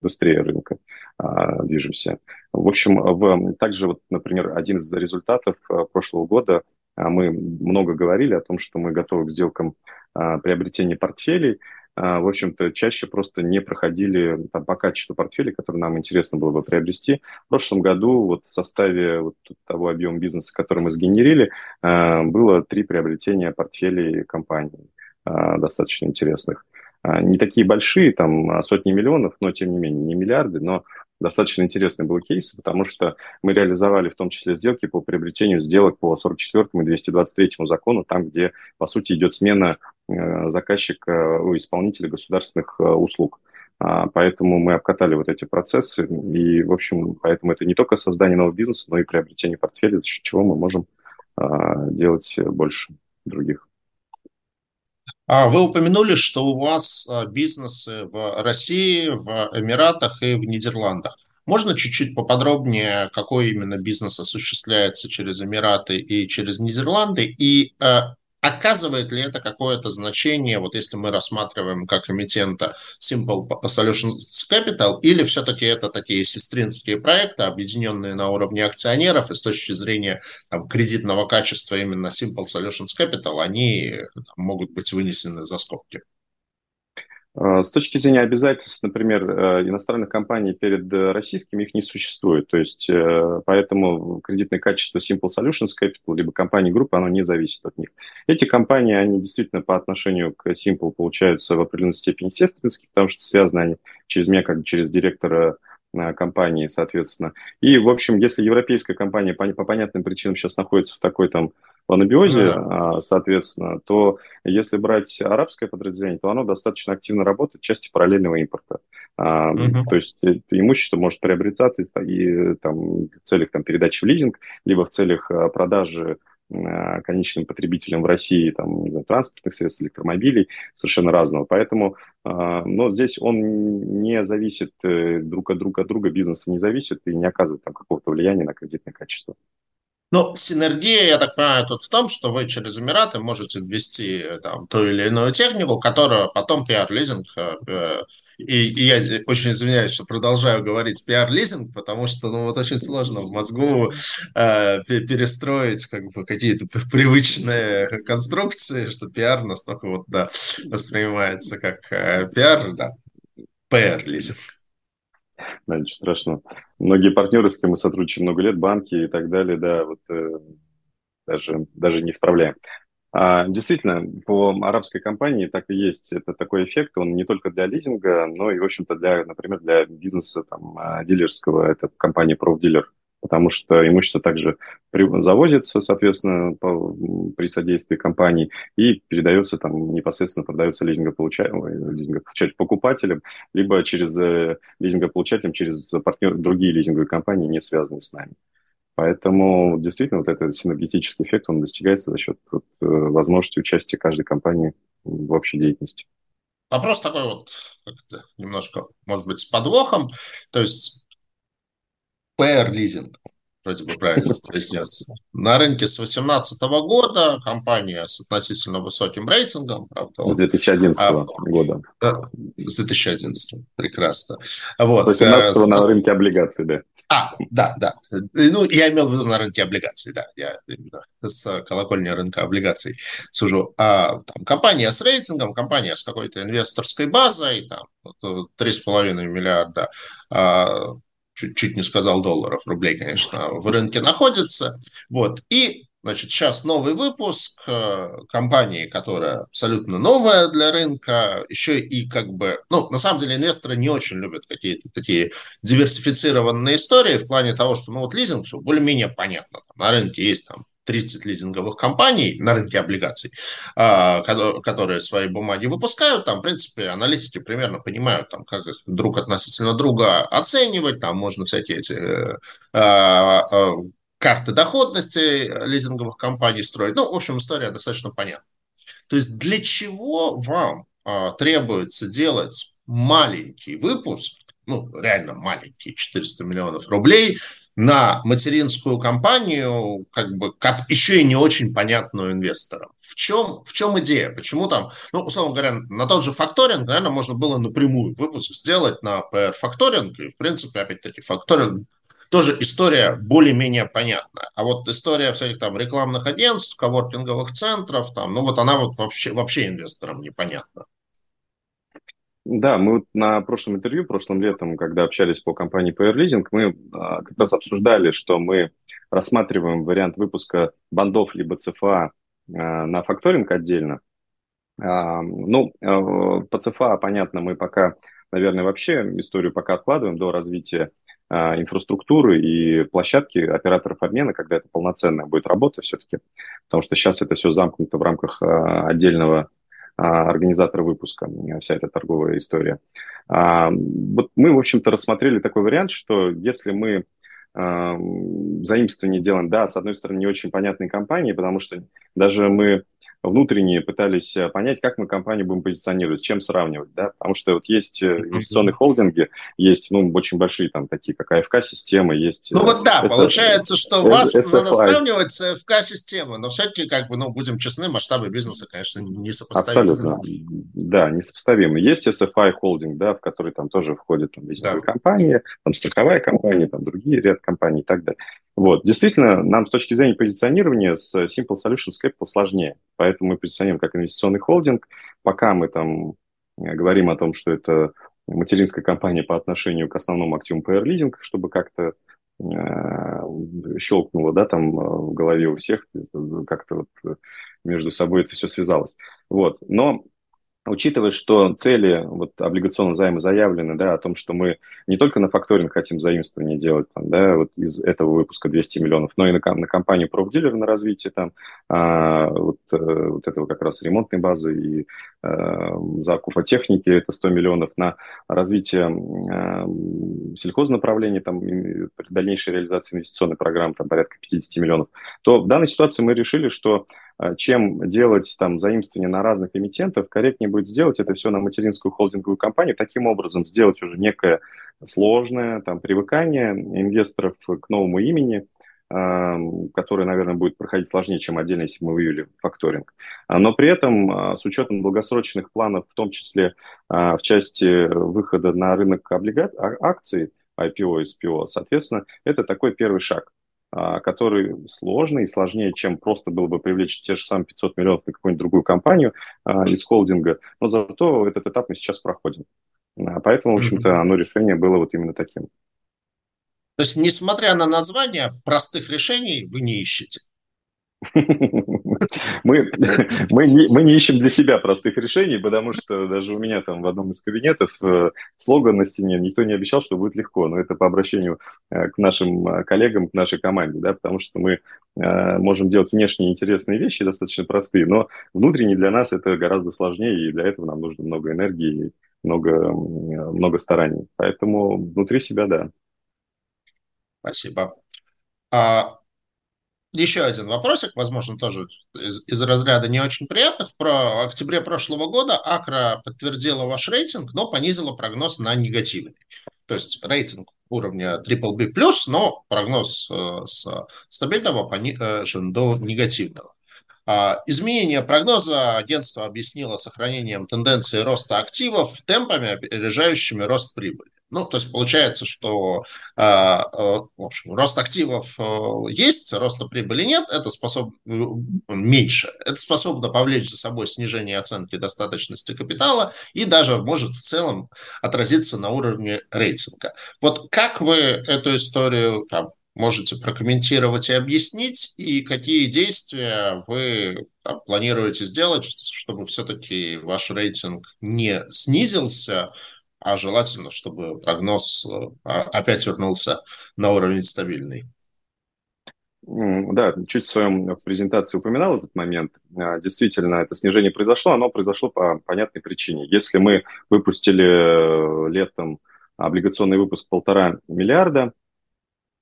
быстрее рынка а, движемся. В общем, в, также, вот, например, один из результатов а, прошлого года, а, мы много говорили о том, что мы готовы к сделкам а, приобретения портфелей, а, в общем-то, чаще просто не проходили там, по качеству портфелей, которые нам интересно было бы приобрести. В прошлом году вот в составе вот того объема бизнеса, который мы сгенерили, а, было три приобретения портфелей компаний достаточно интересных. Не такие большие, там сотни миллионов, но тем не менее не миллиарды, но достаточно интересный был кейс, потому что мы реализовали в том числе сделки по приобретению сделок по 44 и 223 закону, там, где, по сути, идет смена э, заказчика, у исполнителя государственных э, услуг. А, поэтому мы обкатали вот эти процессы, и, в общем, поэтому это не только создание нового бизнеса, но и приобретение портфеля, за счет чего мы можем а, делать больше других. А вы упомянули, что у вас а, бизнесы в России, в Эмиратах и в Нидерландах. Можно чуть-чуть поподробнее, какой именно бизнес осуществляется через Эмираты и через Нидерланды, и э, Оказывает ли это какое-то значение, вот если мы рассматриваем как эмитента Simple Solutions Capital, или все-таки это такие сестринские проекты, объединенные на уровне акционеров, и с точки зрения там, кредитного качества именно Simple Solutions Capital, они там, могут быть вынесены за скобки? А, с точки зрения обязательств, например, э, иностранных компаний перед э, российскими, их не существует. То есть э, поэтому кредитное качество Simple Solutions Capital либо компании группы, оно не зависит от них. Эти компании, они действительно по отношению к Simple получаются в определенной степени сестринские, потому что связаны они через меня, как через директора компании, соответственно. И, в общем, если европейская компания по, по понятным причинам сейчас находится в такой там анабиозе, mm-hmm. соответственно, то если брать арабское подразделение, то оно достаточно активно работает в части параллельного импорта. Mm-hmm. То есть имущество может приобретаться и там, в целях там, передачи в лизинг, либо в целях а, продажи конечным потребителям в России там, не знаю, транспортных средств, электромобилей, совершенно разного. Поэтому но здесь он не зависит э, друг от друга, от друга бизнеса не зависит и не оказывает там какого-то влияния на кредитное качество. Ну, синергия, я так понимаю, тут в том, что вы через Эмираты можете ввести э, там, ту или иную технику, которую потом пиар-лизинг, э, и, и я очень извиняюсь, что продолжаю говорить пиар-лизинг, потому что ну, вот очень сложно в мозгу э, перестроить как бы, какие-то привычные конструкции, что пиар настолько вот, да, воспринимается как э, пиар, да, пиар-лизинг. Да, ничего страшного. Многие партнеры, с кем мы сотрудничаем много лет, банки и так далее, да, вот э, даже, даже не исправляем. А, действительно, по арабской компании так и есть. Это такой эффект, он не только для лизинга, но и, в общем-то, для, например, для бизнеса там, а, дилерского. Это компания ProDealer потому что имущество также завозится, соответственно, по, при содействии компании и передается там непосредственно продается лизингополучателям, лизингополучатель покупателям, либо через э, лизингополучателям, через партнер, другие лизинговые компании, не связанные с нами. Поэтому действительно вот этот синергетический эффект, он достигается за счет вот, э, возможности участия каждой компании в общей деятельности. вопрос такой вот немножко, может быть, с подвохом. То есть PR-лизинг вроде бы правильно произнес. На рынке с 2018 года компания с относительно высоким рейтингом. Правда, с 2011 а, года. С 2011, прекрасно. Вот. С 2018 э, на рынке облигаций, да. А, да, да. Ну, я имел в виду на рынке облигаций, да. Я именно с колокольни рынка облигаций сужу. А, там, компания с рейтингом, компания с какой-то инвесторской базой, там, 3,5 миллиарда а, чуть, чуть не сказал долларов, рублей, конечно, в рынке находится. Вот. И Значит, сейчас новый выпуск э, компании, которая абсолютно новая для рынка, еще и как бы, ну, на самом деле инвесторы не очень любят какие-то такие диверсифицированные истории в плане того, что, ну, вот лизинг, все более-менее понятно, на рынке есть там 30 лизинговых компаний на рынке облигаций, а, которые свои бумаги выпускают. Там, в принципе, аналитики примерно понимают, там, как их друг относительно друга оценивать. Там можно всякие эти э, а, а, карты доходности лизинговых компаний строить. Ну, в общем, история достаточно понятна. То есть для чего вам требуется делать маленький выпуск, ну, реально маленький, 400 миллионов рублей, на материнскую компанию, как бы, как еще и не очень понятную инвесторам. В чем, в чем идея? Почему там, ну, условно говоря, на тот же факторинг, наверное, можно было напрямую выпуск сделать на PR факторинг, и, в принципе, опять-таки, факторинг тоже история более-менее понятная. А вот история всяких там рекламных агентств, коворкинговых центров, там, ну вот она вот вообще, вообще инвесторам непонятна. Да, мы вот на прошлом интервью, прошлым летом, когда общались по компании PR Leasing, мы а, как раз обсуждали, что мы рассматриваем вариант выпуска бандов либо ЦФА а, на факторинг отдельно. А, ну, а, по ЦФА, понятно, мы пока, наверное, вообще историю пока откладываем до развития а, инфраструктуры и площадки операторов обмена, когда это полноценная будет работа все-таки, потому что сейчас это все замкнуто в рамках а, отдельного а, организатора выпуска, вся эта торговая история. А, вот мы, в общем-то, рассмотрели такой вариант, что если мы заимствование делаем, да, с одной стороны, не очень понятной компании, потому что даже мы внутренне пытались э, понять, как мы компанию будем позиционировать, с чем сравнивать, да, потому что вот есть э, инвестиционные холдинги, есть, ну, очень большие там такие, как АФК-системы, есть... Ну вот да, S- получается, что вас SFI. надо сравнивать с АФК-системой, но все-таки, как бы, ну, будем честны, масштабы бизнеса, конечно, не сопоставимы. Абсолютно, да, несопоставимы. Есть SFI холдинг, да, в который там тоже входят там да. компании, там страховая компания, там другие ряд компаний и так далее. Вот, действительно, нам с точки зрения позиционирования с Simple Solutions Capital сложнее, поэтому мы позиционируем как инвестиционный холдинг. Пока мы там э, говорим о том, что это материнская компания по отношению к основному активу PR Leasing, чтобы как-то э, щелкнуло, да, там э, в голове у всех, как-то вот между собой это все связалось. Вот, но Учитывая, что цели вот, облигационного займа заявлены, да, о том, что мы не только на факторинг хотим заимствование делать, там, да, вот из этого выпуска 200 миллионов, но и на, на компанию профдилер на развитие там, а, вот, э, вот этого как раз ремонтной базы и а, закупа техники, это 100 миллионов на развитие а, сельхознаправления, там, дальнейшей реализации инвестиционной программы, там, порядка 50 миллионов, то в данной ситуации мы решили, что чем делать там заимствование на разных эмитентов, корректнее будет сделать это все на материнскую холдинговую компанию, таким образом сделать уже некое сложное там привыкание инвесторов к новому имени, а, которое, наверное, будет проходить сложнее, чем отдельно, если мы факторинг. А, но при этом с учетом долгосрочных планов, в том числе в части выхода на рынок облигат, акций, IPO и SPO, соответственно, это такой первый шаг. А, который сложный и сложнее, чем просто было бы привлечь те же самые 500 миллионов на какую-нибудь другую компанию а, из холдинга. Но зато этот этап мы сейчас проходим. А, поэтому, в общем-то, оно решение было вот именно таким. То есть, несмотря на название, простых решений вы не ищете. Мы, мы, не, мы не ищем для себя простых решений, потому что даже у меня там в одном из кабинетов э, слоган на стене никто не обещал, что будет легко, но это по обращению э, к нашим э, коллегам, к нашей команде, да, потому что мы можем делать внешне интересные вещи, достаточно простые, но внутренне для нас это гораздо сложнее, и для этого нам нужно много энергии, много, много стараний. Поэтому внутри себя, да. Спасибо. А еще один вопросик, возможно, тоже из, из разряда не очень приятных. Про октябре прошлого года Акра подтвердила ваш рейтинг, но понизила прогноз на негативный. То есть рейтинг уровня BBB+, но прогноз э, с стабильного понижен до негативного. А, изменение прогноза агентство объяснило сохранением тенденции роста активов темпами, опережающими рост прибыли. Ну, то есть получается, что э, э, в общем, рост активов э, есть, роста прибыли нет, это способно меньше. Это способно повлечь за собой снижение оценки достаточности капитала и даже может в целом отразиться на уровне рейтинга. Вот как вы эту историю там, можете прокомментировать и объяснить, и какие действия вы там, планируете сделать, чтобы все-таки ваш рейтинг не снизился, а желательно, чтобы прогноз э, опять вернулся на уровень стабильный. Да, чуть в своем презентации упоминал этот момент. А, действительно, это снижение произошло, оно произошло по понятной причине. Если мы выпустили э, летом облигационный выпуск полтора миллиарда,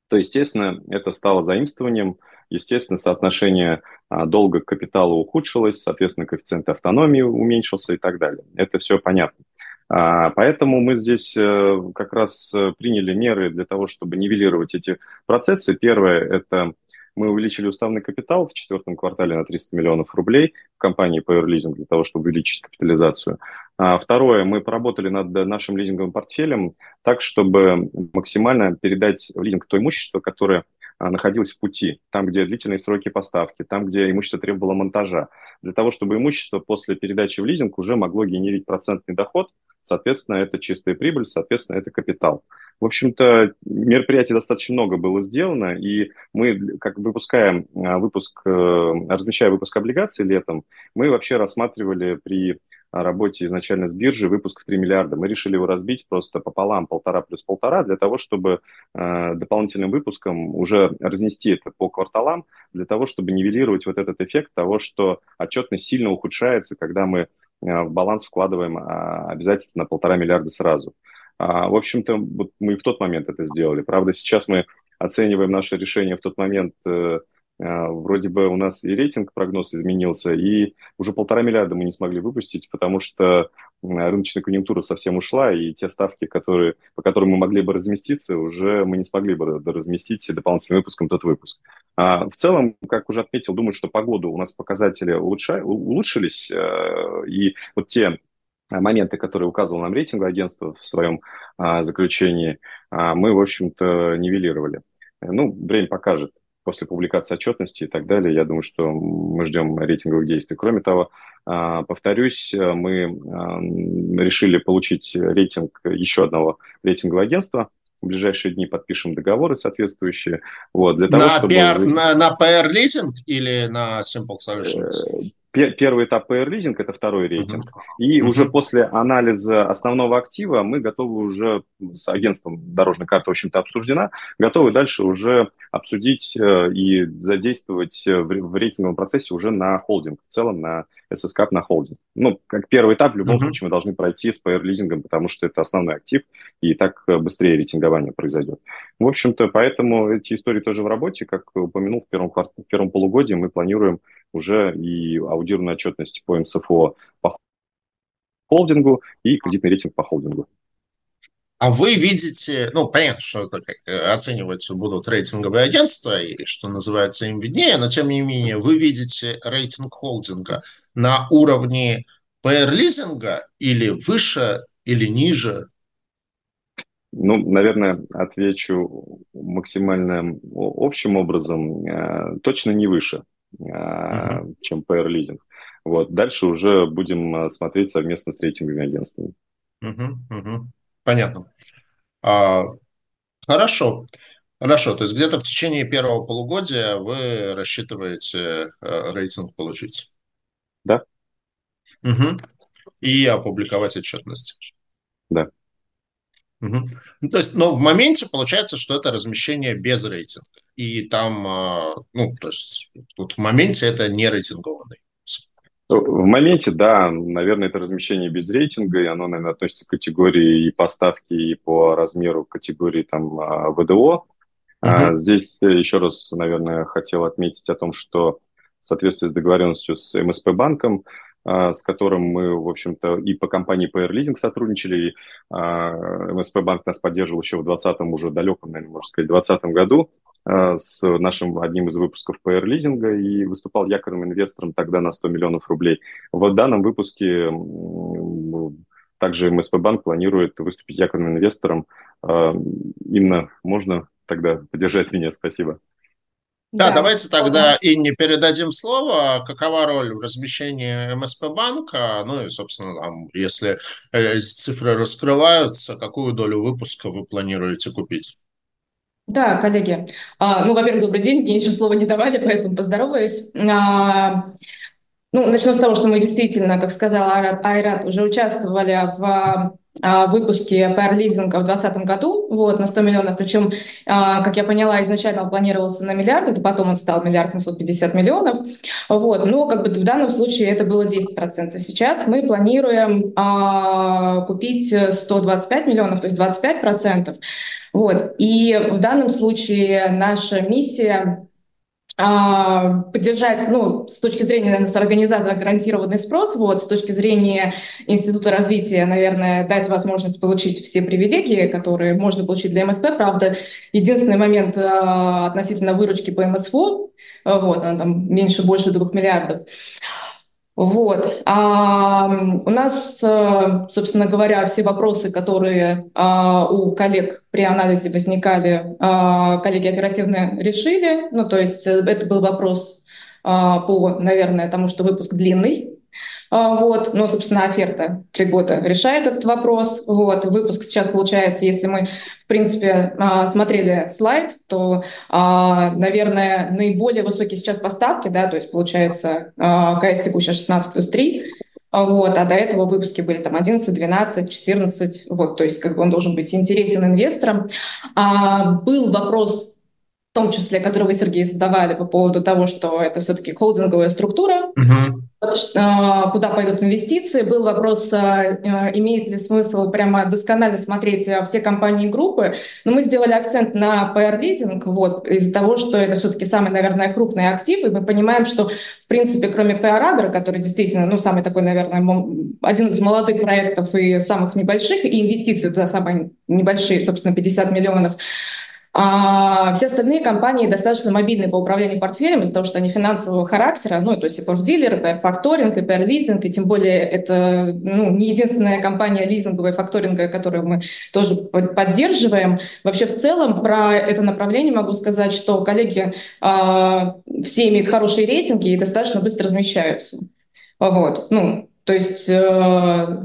то, естественно, это стало заимствованием, естественно, соотношение долга к капиталу ухудшилось, соответственно, коэффициент автономии уменьшился и так далее. Это все понятно. А, поэтому мы здесь э, как раз э, приняли меры для того, чтобы нивелировать эти процессы. Первое – это мы увеличили уставный капитал в четвертом квартале на 300 миллионов рублей в компании Power Leasing для того, чтобы увеличить капитализацию. А второе, мы поработали над нашим лизинговым портфелем так, чтобы максимально передать в лизинг то имущество, которое а, находилось в пути, там, где длительные сроки поставки, там, где имущество требовало монтажа, для того, чтобы имущество после передачи в лизинг уже могло генерить процентный доход – Соответственно, это чистая прибыль, соответственно, это капитал. В общем-то, мероприятий достаточно много было сделано, и мы, как выпускаем а, выпуск, э, размещая выпуск облигаций летом, мы вообще рассматривали при работе изначально с биржи выпуск в 3 миллиарда. Мы решили его разбить просто пополам, полтора плюс полтора, для того, чтобы э, дополнительным выпуском уже разнести это по кварталам, для того, чтобы нивелировать вот этот эффект того, что отчетность сильно ухудшается, когда мы в баланс вкладываем а, обязательства на полтора миллиарда сразу. А, в общем-то, вот мы в тот момент это сделали. Правда, сейчас мы оцениваем наше решение в тот момент э, а, вроде бы у нас и рейтинг, прогноз изменился, и уже полтора миллиарда мы не смогли выпустить, потому что рыночная конъюнктура совсем ушла, и те ставки, которые, по которым мы могли бы разместиться, уже мы не смогли бы разместить дополнительным выпуском тот выпуск. А в целом, как уже отметил, думаю, что по году у нас показатели улучша, улучшились, э, и вот те моменты, которые указывал нам рейтинговое агентство в своем а, заключении, а, мы, в общем-то, нивелировали. Ну, время покажет после публикации отчетности и так далее. Я думаю, что мы ждем рейтинговых действий. Кроме того, а, повторюсь, мы а, решили получить рейтинг еще одного рейтингового агентства. В ближайшие дни подпишем договоры соответствующие. Вот, для того, на, чтобы... PR, на, на PR Leasing или на Simple Solutions? Э, Первый этап PR лизинг это второй рейтинг. Uh-huh. И uh-huh. уже после анализа основного актива мы готовы уже с агентством дорожной карты, в общем-то, обсуждена, готовы дальше уже обсудить э, и задействовать в, в рейтинговом процессе уже на холдинг, в целом на SSCAP на холдинг. Ну, как первый этап, в любом uh-huh. случае, мы должны пройти с PR лизингом, потому что это основной актив, и так быстрее рейтингование произойдет. В общем-то, поэтому эти истории тоже в работе, как упомянул в первом, кварт... в первом полугодии, мы планируем уже и аудированную отчетность по МСФО по холдингу и кредитный рейтинг по холдингу. А вы видите, ну, понятно, что это как оценивать будут рейтинговые агентства, и что называется им виднее, но тем не менее вы видите рейтинг холдинга на уровне PR-лизинга или выше, или ниже? Ну, наверное, отвечу максимально общим образом, э, точно не выше uh-huh. чем PR Leasing. Вот. Дальше уже будем а, смотреть совместно с рейтинговыми агентствами. Uh-huh, uh-huh. Понятно. А, хорошо. Хорошо, то есть где-то в течение первого полугодия вы рассчитываете э, рейтинг получить? Да. Угу. И опубликовать отчетность? Да. Угу. То есть, но в моменте получается, что это размещение без рейтинга. И там, а, ну, то есть, вот в моменте это не рейтингованный. В моменте, да, наверное, это размещение без рейтинга, и оно, наверное, относится к категории и поставки, и по размеру категории там а, ВДО. Uh-huh. Здесь еще раз, наверное, хотел отметить о том, что в соответствии с договоренностью с МСП банком а, с которым мы, в общем-то, и по компании PR Leasing сотрудничали, и а, МСП Банк нас поддерживал еще в 2020 уже далеком, наверное, можно сказать, 2020 году с нашим одним из выпусков PR Leasing и выступал якорным инвестором тогда на 100 миллионов рублей. В данном выпуске также МСП Банк планирует выступить якорным инвестором. Именно можно тогда поддержать меня? Спасибо. Да, да, давайте тогда Инне передадим слово. Какова роль в размещении МСП банка? Ну и, собственно, там, если э, цифры раскрываются, какую долю выпуска вы планируете купить? Да, коллеги. А, ну, во-первых, добрый день. Мне еще слова не давали, поэтому поздороваюсь. А, ну, начну с того, что мы действительно, как сказала Айрат, уже участвовали в выпуске пар-лизинга в 2020 году вот, на 100 миллионов. Причем, а, как я поняла, изначально он планировался на миллиард, это потом он стал миллиард 750 миллионов. Вот. Но как бы в данном случае это было 10%. Сейчас мы планируем а, купить 125 миллионов, то есть 25%. Вот. И в данном случае наша миссия а, поддержать, ну, с точки зрения, наверное, с организатора гарантированный спрос, вот, с точки зрения Института развития, наверное, дать возможность получить все привилегии, которые можно получить для МСП. Правда, единственный момент а, относительно выручки по МСФО, вот, она там меньше, больше двух миллиардов, вот. А у нас, э, собственно говоря, все вопросы, которые а, у коллег при анализе возникали, а, коллеги оперативно решили. Ну, то есть э, это был вопрос а, по, наверное, тому, что выпуск длинный, вот. Но, собственно, оферта три года решает этот вопрос. Вот. Выпуск сейчас получается, если мы, в принципе, а, смотрели слайд, то, а, наверное, наиболее высокие сейчас поставки, да, то есть получается КС текущая 16 плюс 3, вот, а до этого выпуски были там 11, 12, 14, вот, то есть как бы он должен быть интересен инвесторам. А, был вопрос в том числе, который вы, Сергей, задавали по поводу того, что это все-таки холдинговая структура, uh-huh. А, куда пойдут инвестиции. Был вопрос, а, а, имеет ли смысл прямо досконально смотреть все компании группы. Но мы сделали акцент на PR-лизинг вот, из-за того, что это все-таки самый, наверное, крупный актив. И мы понимаем, что, в принципе, кроме PR-агро, который действительно, ну, самый такой, наверное, один из молодых проектов и самых небольших, и инвестиции туда самые небольшие, собственно, 50 миллионов, а все остальные компании достаточно мобильны по управлению портфелем из-за того, что они финансового характера, ну, то есть и порт-дилер, и факторинг, и PR-лизинг, и тем более это ну, не единственная компания лизинговая, факторинга, которую мы тоже поддерживаем. Вообще в целом про это направление могу сказать, что коллеги э, все имеют хорошие рейтинги и достаточно быстро размещаются. Вот, ну, то есть, э,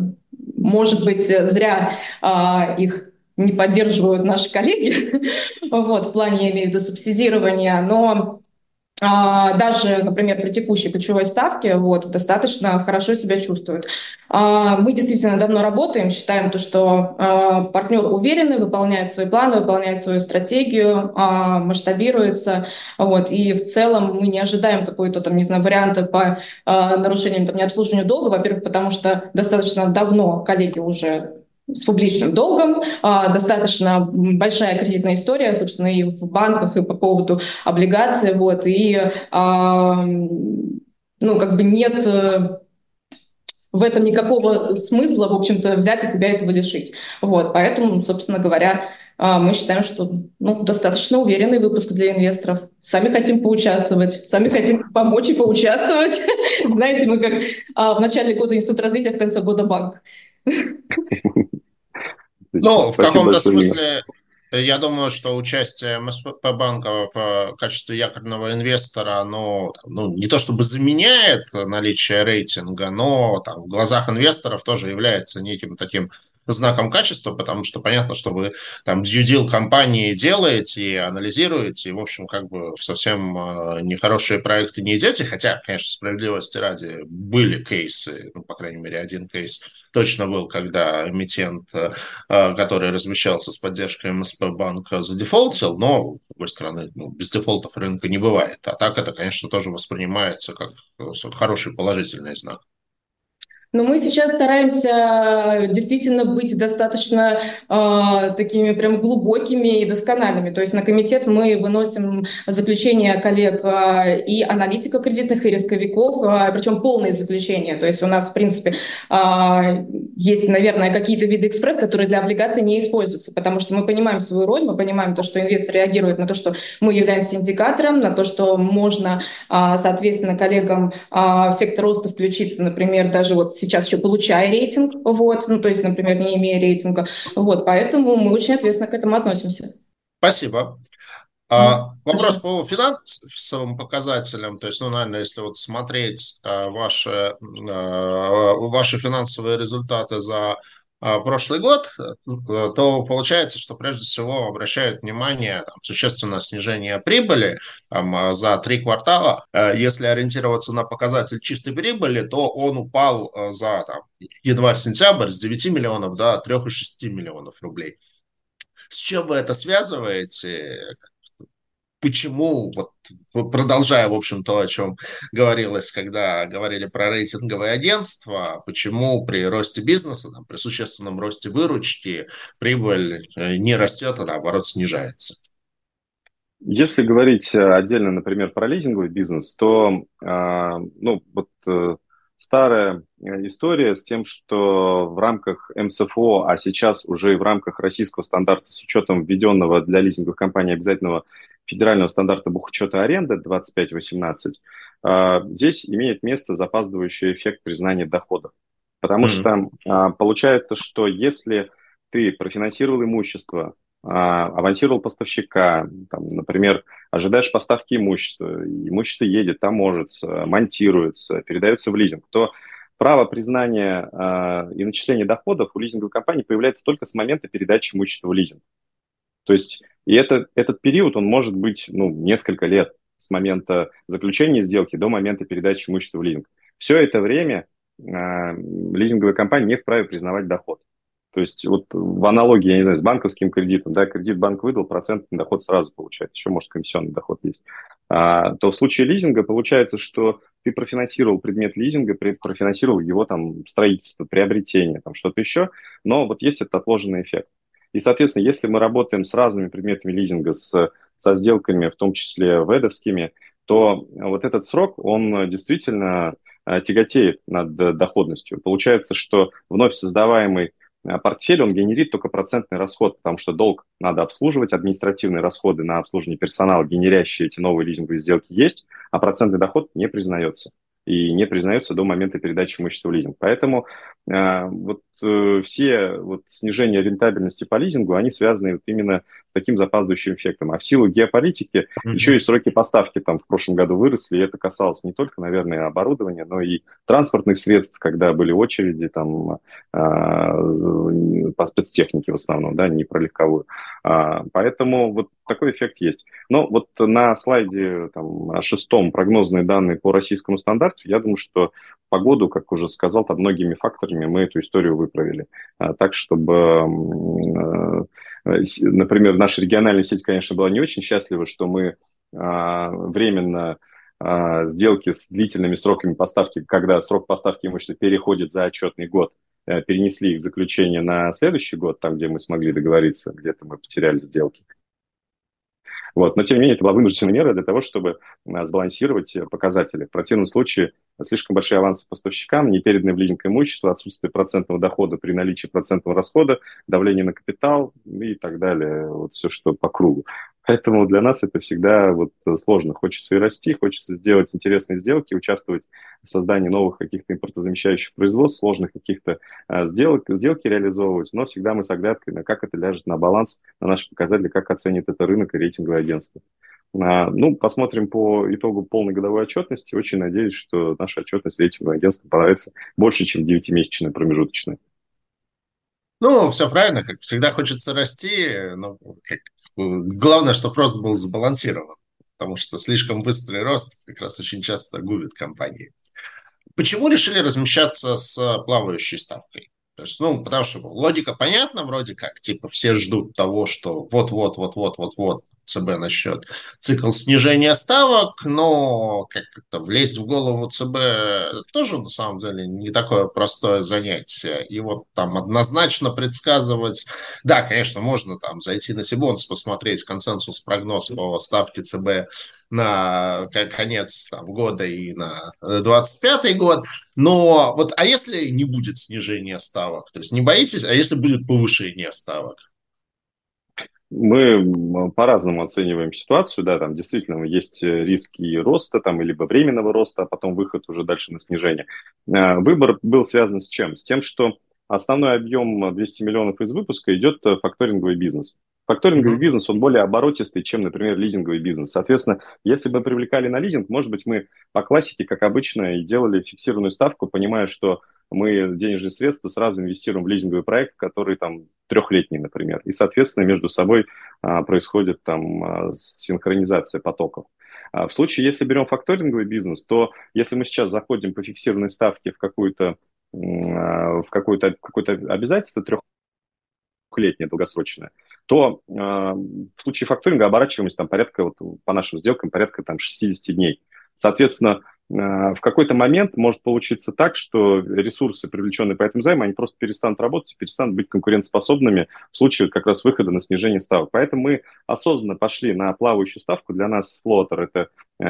может быть, зря э, их не поддерживают наши коллеги, вот, в плане, я имею в виду, субсидирования, но а, даже, например, при текущей ключевой ставке вот, достаточно хорошо себя чувствуют. А, мы действительно давно работаем, считаем то, что а, партнер уверенный, выполняет свои планы, выполняет свою стратегию, масштабируется. Вот, и в целом мы не ожидаем какой-то там, не знаю, варианта по нарушениям там, необслуживанию долга. Во-первых, потому что достаточно давно коллеги уже с публичным долгом, а, достаточно большая кредитная история, собственно, и в банках, и по поводу облигаций, вот, и, а, ну, как бы нет э, в этом никакого смысла, в общем-то, взять и себя этого лишить. Вот, поэтому, собственно говоря, а, мы считаем, что ну, достаточно уверенный выпуск для инвесторов. Сами хотим поучаствовать, сами хотим помочь и поучаствовать. Знаете, мы как в начале года Институт развития, в конце года банк. Ну, в каком-то смысле, я думаю, что участие МСП банка в э, качестве якорного инвестора, оно ну, не то чтобы заменяет наличие рейтинга, но там, в глазах инвесторов тоже является неким таким знаком качества, потому что понятно, что вы там deal компании делаете, анализируете, и, в общем, как бы в совсем э, нехорошие проекты не идете, хотя, конечно, справедливости ради были кейсы, ну, по крайней мере, один кейс точно был, когда эмитент, э, э, который размещался с поддержкой МСП банка, задефолтил, но, с другой стороны, ну, без дефолтов рынка не бывает. А так это, конечно, тоже воспринимается как хороший положительный знак. Но мы сейчас стараемся действительно быть достаточно э, такими прям глубокими и доскональными. То есть на комитет мы выносим заключения коллег э, и аналитиков кредитных, и рисковиков, э, причем полные заключения. То есть у нас, в принципе, э, есть, наверное, какие-то виды экспресс, которые для облигаций не используются, потому что мы понимаем свою роль, мы понимаем то, что инвестор реагирует на то, что мы являемся индикатором, на то, что можно, э, соответственно, коллегам э, в сектор роста включиться, например, даже вот сейчас еще получая рейтинг, вот, ну, то есть, например, не имея рейтинга, вот, поэтому мы очень ответственно к этому относимся. Спасибо. А, вопрос по финансовым показателям, то есть, ну, наверное, если вот смотреть а, ваши, а, ваши финансовые результаты за прошлый год, э, то получается, что прежде всего обращают внимание там, существенное снижение прибыли там, а, за три квартала. Э, если ориентироваться на показатель чистой прибыли, то он упал э, за там, январь-сентябрь с 9 миллионов до 3,6 миллионов рублей. С чем вы это связываете? Почему, вот продолжая, в общем, то, о чем говорилось, когда говорили про рейтинговые агентства, почему при росте бизнеса, там, при существенном росте выручки прибыль э, не растет, а наоборот снижается? Если говорить э, отдельно, например, про лизинговый бизнес, то а, ну, вот э, старая история с тем, что в рамках МСФО, а сейчас уже и в рамках российского стандарта с учетом введенного для лизинговых компаний обязательного федерального стандарта бухучета аренды 2518, а, здесь имеет место запаздывающий эффект признания доходов. Потому mm-hmm. что а, получается, что если ты профинансировал имущество, а, авансировал поставщика, там, например, ожидаешь поставки имущества, имущество едет, таможится, монтируется, передается в лизинг, то право признания э, и начисления доходов у лизинговой компании появляется только с момента передачи имущества в лизинг. То есть и это, этот период, он может быть ну, несколько лет с момента заключения сделки до момента передачи имущества в лизинг. Все это время э, лизинговая компания не вправе признавать доход. То есть вот в аналогии, я не знаю, с банковским кредитом, да, кредит банк выдал, процентный доход сразу получает, еще, может, комиссионный доход есть. А, то в случае лизинга получается, что ты профинансировал предмет лизинга, профинансировал его там строительство, приобретение, там что-то еще, но вот есть этот отложенный эффект. И, соответственно, если мы работаем с разными предметами лизинга, с, со сделками, в том числе ведовскими, то вот этот срок, он действительно э, тяготеет над доходностью. Получается, что вновь создаваемый э, портфель, он генерит только процентный расход, потому что долг надо обслуживать, административные расходы на обслуживание персонала, генерящие эти новые лизинговые сделки есть, а процентный доход не признается и не признается до момента передачи имущества в лизинг. Поэтому э, вот э, все вот снижения рентабельности по лизингу, они связаны вот именно с таким запаздывающим эффектом. А в силу геополитики mm-hmm. еще и сроки поставки там в прошлом году выросли, и это касалось не только, наверное, оборудования, но и транспортных средств, когда были очереди там э, по спецтехнике в основном, да, не про легковую. А, поэтому вот такой эффект есть. Но вот на слайде там, шестом прогнозные данные по российскому стандарту, я думаю, что погоду, как уже сказал, там многими факторами мы эту историю выправили. А, так, чтобы, э, например, наша региональная сеть, конечно, была не очень счастлива, что мы а, временно а, сделки с длительными сроками поставки, когда срок поставки имущества переходит за отчетный год, э, перенесли их заключение на следующий год, там, где мы смогли договориться, где-то мы потеряли сделки. Вот. Но, тем не менее, это была вынужденная мера для того, чтобы а, сбалансировать э, показатели. В противном случае слишком большие авансы поставщикам, непереданное в лизинг имущество, отсутствие процентного дохода при наличии процентного расхода, давление на капитал и так далее. Вот все, что по кругу. Поэтому для нас это всегда вот сложно. Хочется и расти, хочется сделать интересные сделки, участвовать в создании новых каких-то импортозамещающих производств, сложных каких-то а, сделок, сделки реализовывать, но всегда мы с оглядкой на как это ляжет на баланс, на наши показатели, как оценит это рынок и рейтинговое агентство. А, ну, посмотрим по итогу полной годовой отчетности. Очень надеюсь, что наша отчетность рейтингового агентства понравится больше, чем 9-месячная промежуточная. Ну, все правильно, как всегда хочется расти, но как, главное, чтобы рост был сбалансирован, потому что слишком быстрый рост как раз очень часто губит компании. Почему решили размещаться с плавающей ставкой? То есть, ну, потому что логика понятна вроде как, типа все ждут того, что вот-вот-вот-вот-вот-вот ЦБ насчет цикл снижения ставок, но как это влезть в голову ЦБ тоже на самом деле не такое простое занятие. И вот там однозначно предсказывать, да, конечно, можно там зайти на Сибонс, посмотреть консенсус прогноз по ставке ЦБ на конец там, года и на 25 год. Но вот, а если не будет снижения ставок? То есть не боитесь, а если будет повышение ставок? Мы по-разному оцениваем ситуацию, да, там действительно есть риски роста там, либо временного роста, а потом выход уже дальше на снижение. А, выбор был связан с чем? С тем, что основной объем 200 миллионов из выпуска идет факторинговый бизнес. Факторинговый бизнес, он более оборотистый, чем, например, лизинговый бизнес. Соответственно, если бы привлекали на лизинг, может быть, мы по классике, как обычно, и делали фиксированную ставку, понимая, что мы денежные средства сразу инвестируем в лизинговый проект, который там трехлетний, например. И, соответственно, между собой а, происходит там а, синхронизация потоков. А в случае, если берем факторинговый бизнес, то если мы сейчас заходим по фиксированной ставке в какую-то в какое-то какое обязательство трехлетнее, долгосрочное, то э, в случае факторинга оборачиваемость там порядка, вот, по нашим сделкам, порядка там 60 дней. Соответственно, в какой-то момент может получиться так, что ресурсы, привлеченные по этому займу, они просто перестанут работать, перестанут быть конкурентоспособными в случае как раз выхода на снижение ставок. Поэтому мы осознанно пошли на плавающую ставку. Для нас флотер – это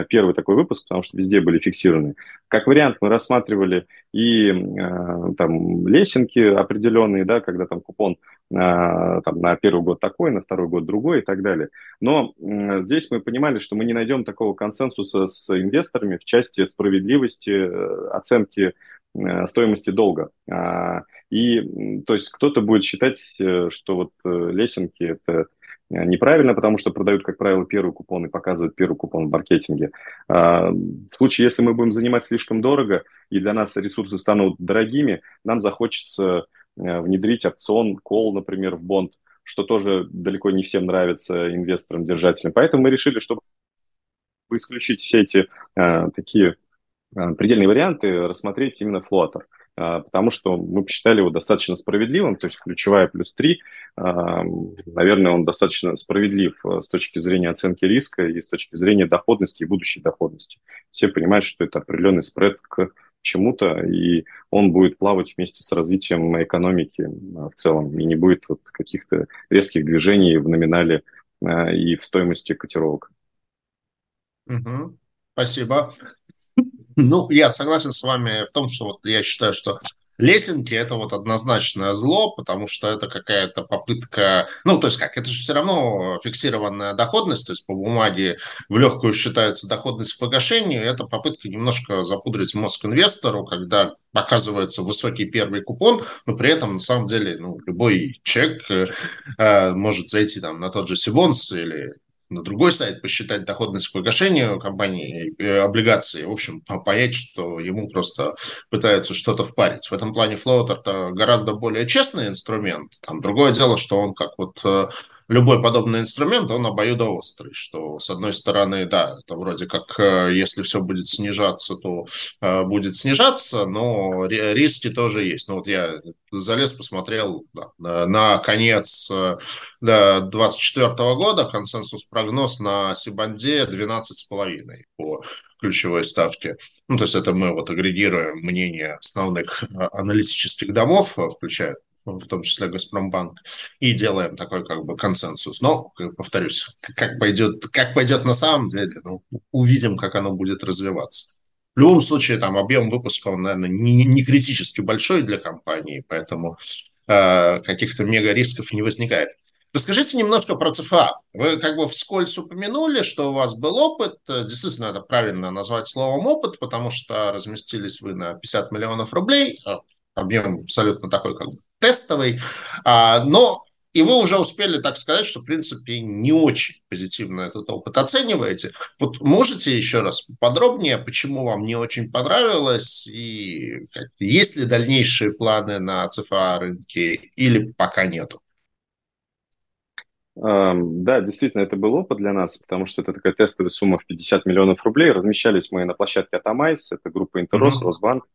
первый такой выпуск, потому что везде были фиксированы. Как вариант мы рассматривали и э, там лесенки определенные, да, когда там купон э, там, на первый год такой, на второй год другой и так далее. Но э, здесь мы понимали, что мы не найдем такого консенсуса с инвесторами в части справедливости э, оценки э, стоимости долга. А, и, то есть, кто-то будет считать, э, что вот лесенки – это неправильно, потому что продают, как правило, первый купон и показывают первый купон в маркетинге. А, в случае, если мы будем занимать слишком дорого, и для нас ресурсы станут дорогими, нам захочется внедрить опцион, кол, например, в бонд, что тоже далеко не всем нравится инвесторам, держателям. Поэтому мы решили, чтобы исключить все эти э, такие э, предельные варианты, рассмотреть именно флотер, э, потому что мы посчитали его достаточно справедливым, то есть ключевая плюс 3, э, наверное, он достаточно справедлив э, с точки зрения оценки риска и с точки зрения доходности и будущей доходности. Все понимают, что это определенный спред к чему-то, и он будет плавать вместе с развитием экономики в целом, и не будет вот каких-то резких движений в номинале и в стоимости котировок. Угу. Спасибо. Ну, я согласен с вами в том, что вот я считаю, что лесенки это вот однозначное зло, потому что это какая-то попытка, ну, то есть как, это же все равно фиксированная доходность, то есть по бумаге в легкую считается доходность к погашению, это попытка немножко запудрить мозг инвестору, когда показывается высокий первый купон, но при этом на самом деле ну, любой человек э, э может зайти там на тот же Сибонс или на другой сайт, посчитать доходность к погашению компании э, облигации, в общем, понять, что ему просто пытаются что-то впарить. В этом плане флоатер это гораздо более честный инструмент. Там другое дело, что он как вот э, любой подобный инструмент, он обоюдоострый, что с одной стороны, да, это вроде как, э, если все будет снижаться, то э, будет снижаться, но риски тоже есть. Ну вот я залез, посмотрел да, на, конец э, да, 2024 года, консенсус прогноз на Cbonds е 12,5 по ключевой ставки. Ну, то есть это мы вот агрегируем мнение основных аналитических домов, включая в том числе Газпромбанк, и делаем такой как бы консенсус. Но, повторюсь, как пойдет, как пойдет на самом деле, ну, увидим, как оно будет развиваться. В любом случае, там объем выпуска, он, наверное, не, не критически большой для компании, поэтому э, каких-то мега рисков не возникает. Расскажите немножко про ЦФА. Вы как бы вскользь упомянули, что у вас был опыт. Действительно, это правильно назвать словом опыт, потому что разместились вы на 50 миллионов рублей объем абсолютно такой как бы тестовый, а, но и вы уже успели так сказать, что, в принципе, не очень позитивно этот опыт оцениваете. Вот можете еще раз подробнее, почему вам не очень понравилось, и есть ли дальнейшие планы на ЦФА рынке, или пока нету? Да, действительно, это был опыт для нас, потому что это такая тестовая сумма в 50 миллионов рублей. Размещались мы на площадке Atomyze, это группа Интерос, mm-hmm. Росбанк.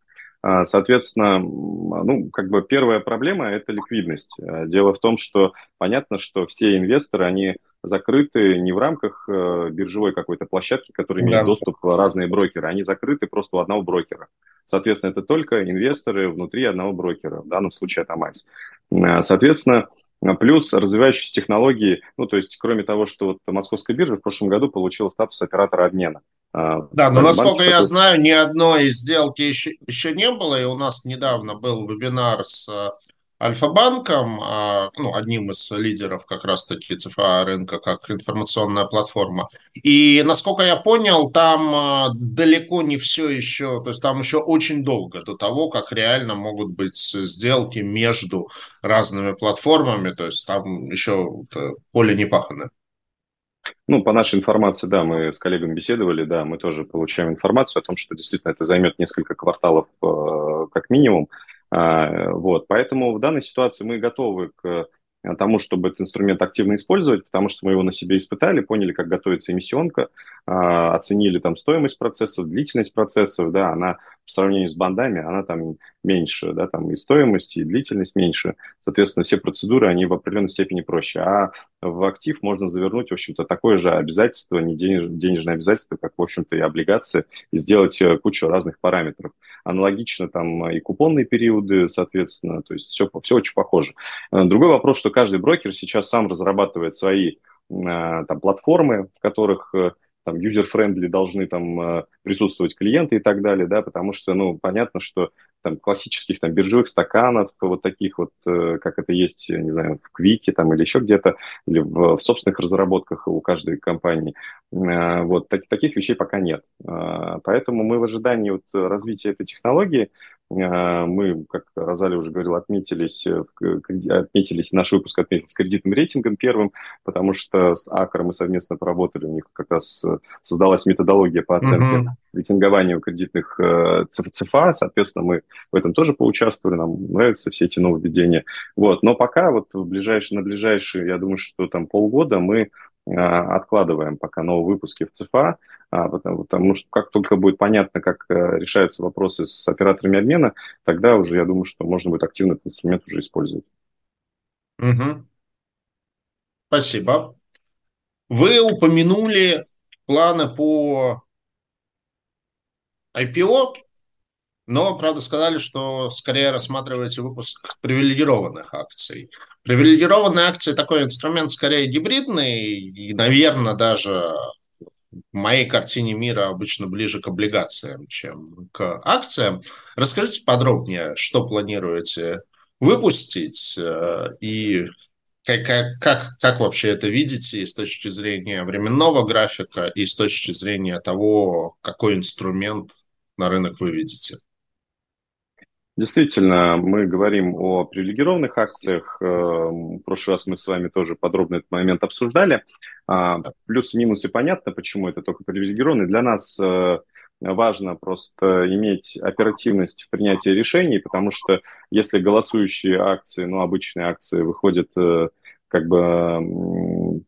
А, соответственно, ну, как бы первая проблема – это ликвидность. А, дело в том, что понятно, что все инвесторы, они закрыты не в рамках э, биржевой какой-то площадки, которая имеет да. доступ в разные брокеры, они закрыты просто у одного брокера. Соответственно, это только инвесторы внутри одного брокера, в данном случае это МАЙС. Э, соответственно, Плюс развивающиеся технологии, ну, то есть, кроме того, что вот Московская биржа в прошлом году получила статус оператора обмена. А, да, но насколько я знаю, ни одной сделки еще, еще не было, и у нас недавно был вебинар с Альфа-банком, а, ну, одним из лидеров как раз-таки ЦФА рынка, как информационная платформа. И, насколько я понял, там а, далеко не все еще, то есть там еще очень долго до того, как реально могут быть сделки между разными платформами, то есть там еще поле не пахано. Ну, по нашей информации, да, мы с коллегами беседовали, да, мы тоже получаем информацию о том, что действительно это займет несколько кварталов э, как минимум. Вот, поэтому в данной ситуации мы готовы к тому, чтобы этот инструмент активно использовать, потому что мы его на себе испытали, поняли, как готовится эмиссионка, а, оценили там стоимость процессов, длительность процессов, да, она по сравнению с бандами, она там меньше, да, там и стоимость, и длительность меньше. Соответственно, все процедуры, они в определенной степени проще. А в актив можно завернуть, в общем-то, такое же обязательство, не денеж, денежное обязательство, как, в общем-то, и облигации, и сделать э, кучу разных параметров. Аналогично там и купонные периоды, соответственно, то есть все, все очень похоже. Э, другой вопрос, что каждый брокер сейчас сам разрабатывает свои э, там, платформы, в которых там user-friendly должны там э, присутствовать клиенты и так далее, да, потому что, ну, понятно, что там классических там биржевых стаканов, вот таких вот, э, как это есть, не знаю, в Квике там или еще где-то, или в, в собственных разработках у каждой компании, э, вот так, таких вещей пока нет. Поэтому мы в ожидании вот развития этой технологии мы, как Розали уже говорил, отметились, э, отметились, наш выпуск отметился с кредитным рейтингом первым, потому что с Акро мы совместно поработали, у них как раз э, создалась методология по оценке uh-huh. рейтингованию кредитных э, ЦФА, соответственно, мы в этом тоже поучаствовали, нам нравятся все эти нововведения. Вот. Но пока вот в ближайшие, на ближайшие, я думаю, что там полгода мы откладываем пока новые выпуски в ЦФА, а, потому, потому что как только будет понятно, как э, решаются вопросы с операторами обмена, тогда уже, я думаю, что можно будет активно этот инструмент уже использовать. Угу. Спасибо. Вы упомянули планы по IPO, но, правда, сказали, что скорее рассматриваете выпуск привилегированных акций. Привилегированные акции такой инструмент скорее гибридный, и, наверное, даже в моей картине мира обычно ближе к облигациям, чем к акциям. Расскажите подробнее, что планируете выпустить э, и как, как, как, вообще это видите с точки зрения временного графика и с точки зрения того, какой инструмент на рынок вы видите? Действительно, мы говорим о привилегированных акциях. Э, в прошлый раз мы с вами тоже подробно этот момент обсуждали. А, плюсы и минусы понятно, почему это только привилегированные. Для нас э, важно просто иметь оперативность в принятии решений, потому что если голосующие акции, ну, обычные акции выходят э, как бы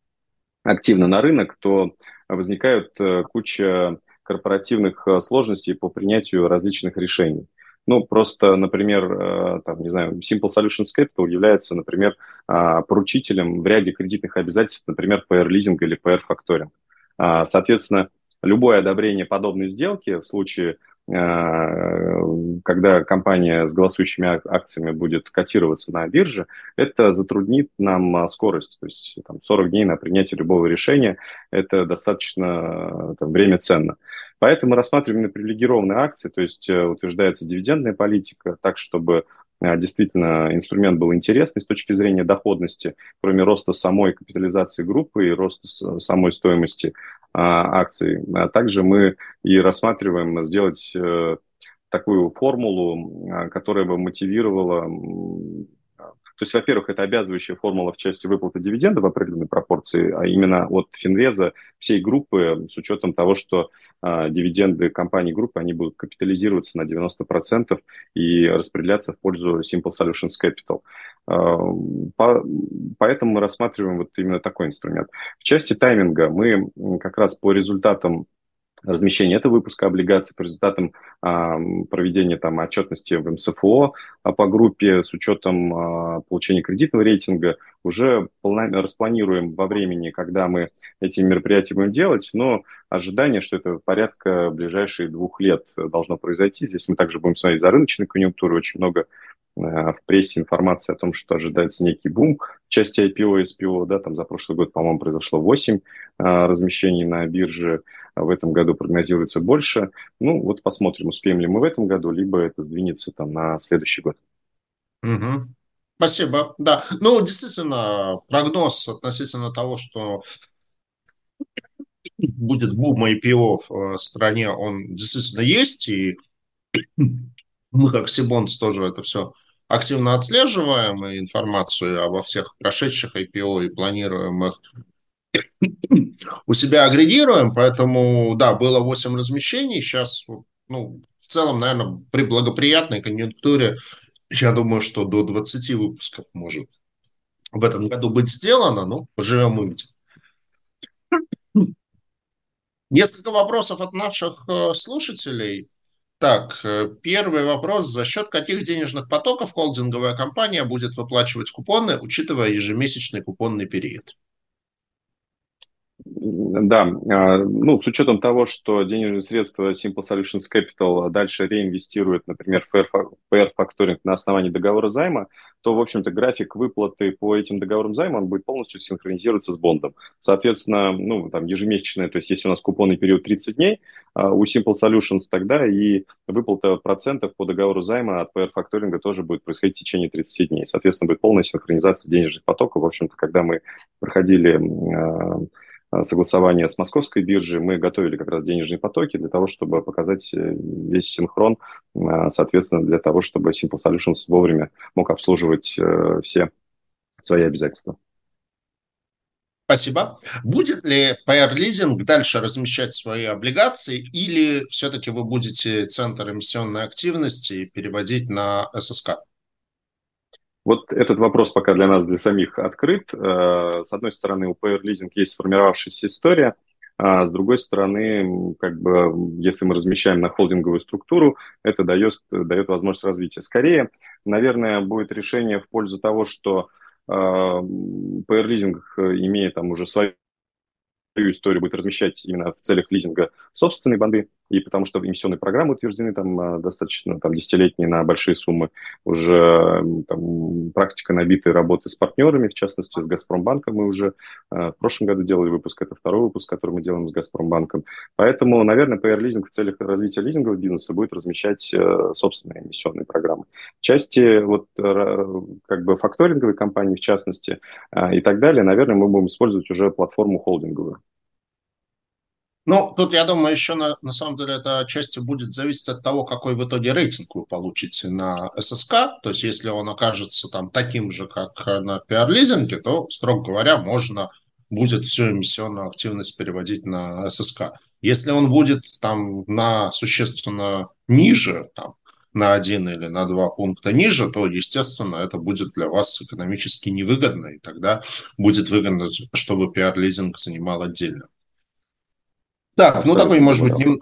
активно на рынок, то возникают куча корпоративных сложностей по принятию различных решений. Ну, просто, например, э, там, не знаю, Simple Solutions Capital является, например, а, поручителем в ряде кредитных обязательств, например, PR лизинг или PR факторинг. А, соответственно, любое одобрение подобной сделки в случае, когда компания с голосующими акциями будет котироваться на бирже, это затруднит нам скорость. То есть там, 40 дней на принятие любого решения – это достаточно там, время ценно. Поэтому мы рассматриваем именно привилегированные акции, то есть э, утверждается дивидендная политика, так, чтобы э, действительно инструмент был интересный с точки зрения доходности, кроме роста самой капитализации группы и роста самой стоимости а, акций. А также мы и рассматриваем сделать э, такую формулу, а, которая бы мотивировала то есть, во-первых, это обязывающая формула в части выплаты дивиденда в определенной пропорции, а именно от Финвеза всей группы с учетом того, что а, дивиденды компании группы, они будут капитализироваться на 90% и распределяться в пользу Simple Solutions Capital. А, по, поэтому мы рассматриваем вот именно такой инструмент. В части тайминга мы как раз по результатам размещения этого выпуска облигаций по результатам а, проведения там отчетности в МСФО а, по группе с учетом а, получения кредитного рейтинга уже полно, распланируем во времени, когда мы эти мероприятия будем делать, но ожидание, что это порядка ближайшие двух лет должно произойти. Здесь мы также будем смотреть за рыночной конъюнктурой, очень много в прессе информация о том, что ожидается некий бум в части IPO и SPO. Да, там за прошлый год, по-моему, произошло 8 размещений на бирже. В этом году прогнозируется больше. Ну, вот посмотрим, успеем ли мы в этом году, либо это сдвинется там на следующий год. Угу. Спасибо. Да, ну, действительно, прогноз относительно того, что будет бум IPO в стране, он действительно есть, и мы, как Сибонс, тоже это все активно отслеживаем и информацию обо всех прошедших IPO и планируем их у себя агрегируем, поэтому, да, было 8 размещений, сейчас, ну, в целом, наверное, при благоприятной конъюнктуре, я думаю, что до 20 выпусков может в этом году быть сделано, ну, поживем увидим. Несколько вопросов от наших э, слушателей. Так, э, первый вопрос. За счет каких денежных потоков холдинговая компания будет выплачивать купоны, учитывая ежемесячный купонный период? Да, а, ну, с учетом того, что денежные средства Simple Solutions Capital дальше реинвестируют, например, в PR Factoring на основании договора займа, то, в общем-то, график выплаты по этим договорам займа он будет полностью синхронизироваться с бондом. Соответственно, ну, там, ежемесячное, то есть если у нас купонный период 30 дней, а, у Simple Solutions тогда и выплата процентов по договору займа от PR Factoring тоже будет происходить в течение 30 дней. Соответственно, будет полная синхронизация денежных потоков. В общем-то, когда мы проходили а, согласования с московской биржей, мы готовили как раз денежные потоки для того, чтобы показать э, весь синхрон, э, соответственно, для того, чтобы Simple Solutions вовремя мог обслуживать все свои обязательства. Спасибо. Будет ли PR Leasing дальше размещать свои облигации или все-таки вы будете центр эмиссионной активности переводить на ССК? Вот этот вопрос пока для нас, для самих, открыт. Э, с одной стороны, у PR Leasing есть сформировавшаяся история, а с другой стороны, как бы, если мы размещаем на холдинговую структуру, это дает, дает возможность развития. Скорее, наверное, будет решение в пользу того, что э, PR Leasing, имея там уже свою историю, будет размещать именно в целях лизинга собственные банды, и потому что эмиссионные программы утверждены там а, достаточно там, десятилетние на большие суммы. Уже там, практика набитой работы с партнерами, в частности, с Газпромбанком мы уже э, в прошлом году делали выпуск, это второй выпуск, который мы делаем с Газпромбанком. Поэтому, наверное, PR лизинг в целях развития лизингового бизнеса будет размещать э, собственные эмиссионные программы. В части вот как бы факторинговой компании, в частности, э, и так далее, наверное, мы будем использовать уже платформу холдинговую. Ну, тут, я думаю, еще на, на самом деле это отчасти будет зависеть от того, какой в итоге рейтинг вы получите на ССК. То есть, если он окажется там таким же, как на пиар-лизинге, то, строго говоря, можно будет всю эмиссионную активность переводить на ССК. Если он будет там на существенно ниже, там, на один или на два пункта ниже, то, естественно, это будет для вас экономически невыгодно, и тогда будет выгодно, чтобы пиар-лизинг занимал отдельно. Так, ну такой, может быть, нем,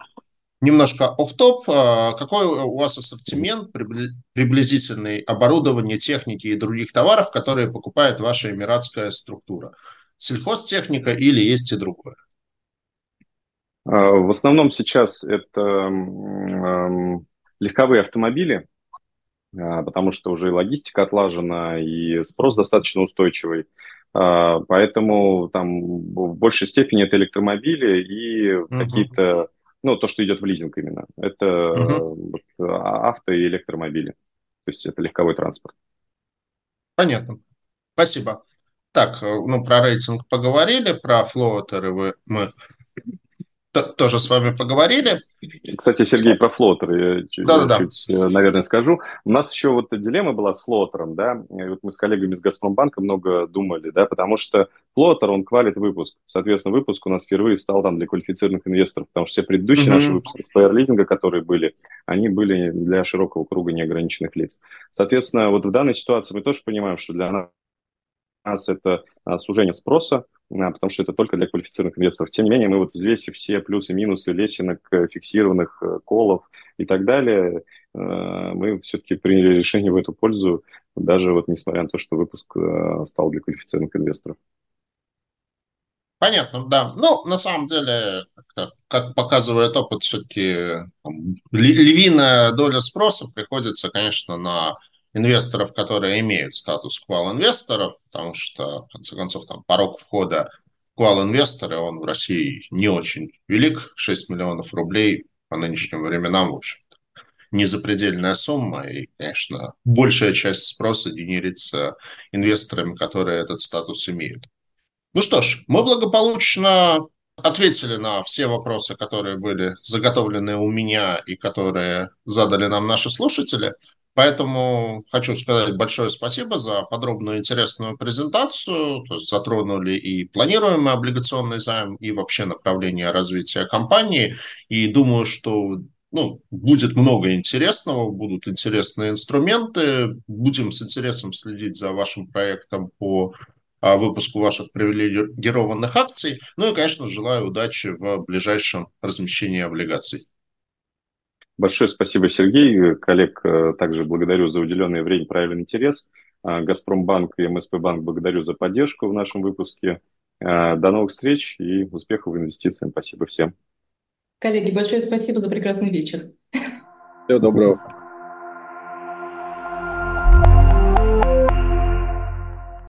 немножко оф топ а, Какой у вас ассортимент приблизительный оборудования, техники и других товаров, которые покупает ваша эмиратская структура? Сельхозтехника или есть и другое? А, в основном сейчас это легковые автомобили, а, потому что уже и логистика отлажена, и спрос достаточно устойчивый. А, поэтому там в большей степени это электромобили и uh-huh. какие-то, ну, то, что идет в лизинг именно. Это uh-huh. вот, авто и электромобили. То есть это легковой транспорт. Понятно. Спасибо. Так, э, ну, про рейтинг поговорили, про флоутеры мы тоже с вами поговорили. Кстати, Сергей, про флотер я чуть, да, да, чуть, да. наверное, скажу. У нас еще вот дилемма была с флотером, да, и вот мы с коллегами из Газпромбанка много думали, да, потому что флотер, он квалит выпуск. Соответственно, выпуск у нас впервые стал там для квалифицированных инвесторов, потому что все предыдущие mm-hmm. наши выпуски с PR-лизинга, которые были, они были для широкого круга неограниченных лиц. Соответственно, вот в данной ситуации мы тоже понимаем, что для нас нас это сужение спроса, потому что это только для квалифицированных инвесторов. Тем не менее, мы вот взвесив все плюсы минусы лесенок, фиксированных колов и так далее, мы все-таки приняли решение в эту пользу, даже вот несмотря на то, что выпуск стал для квалифицированных инвесторов. Понятно, да. Ну, на самом деле, как, как показывает опыт, все-таки львиная доля спроса приходится, конечно, на инвесторов, которые имеют статус квал-инвесторов, потому что, в конце концов, там порог входа квал-инвесторы, он в России не очень велик, 6 миллионов рублей по нынешним временам, в общем не запредельная сумма, и, конечно, большая часть спроса генерится инвесторами, которые этот статус имеют. Ну что ж, мы благополучно ответили на все вопросы, которые были заготовлены у меня и которые задали нам наши слушатели. Поэтому хочу сказать большое спасибо за подробную интересную презентацию. То есть затронули и планируемый облигационный займ, и вообще направление развития компании. И думаю, что ну, будет много интересного, будут интересные инструменты. Будем с интересом следить за вашим проектом по а, выпуску ваших привилегированных акций. Ну и, конечно, желаю удачи в ближайшем размещении облигаций. Большое спасибо, Сергей. Коллег э, также благодарю за уделенное время, правильный интерес. А, Газпромбанк и МСП Банк благодарю за поддержку в нашем выпуске. А, до новых встреч и успехов в инвестициях. Спасибо всем. Коллеги, большое спасибо за прекрасный вечер. Всего доброго.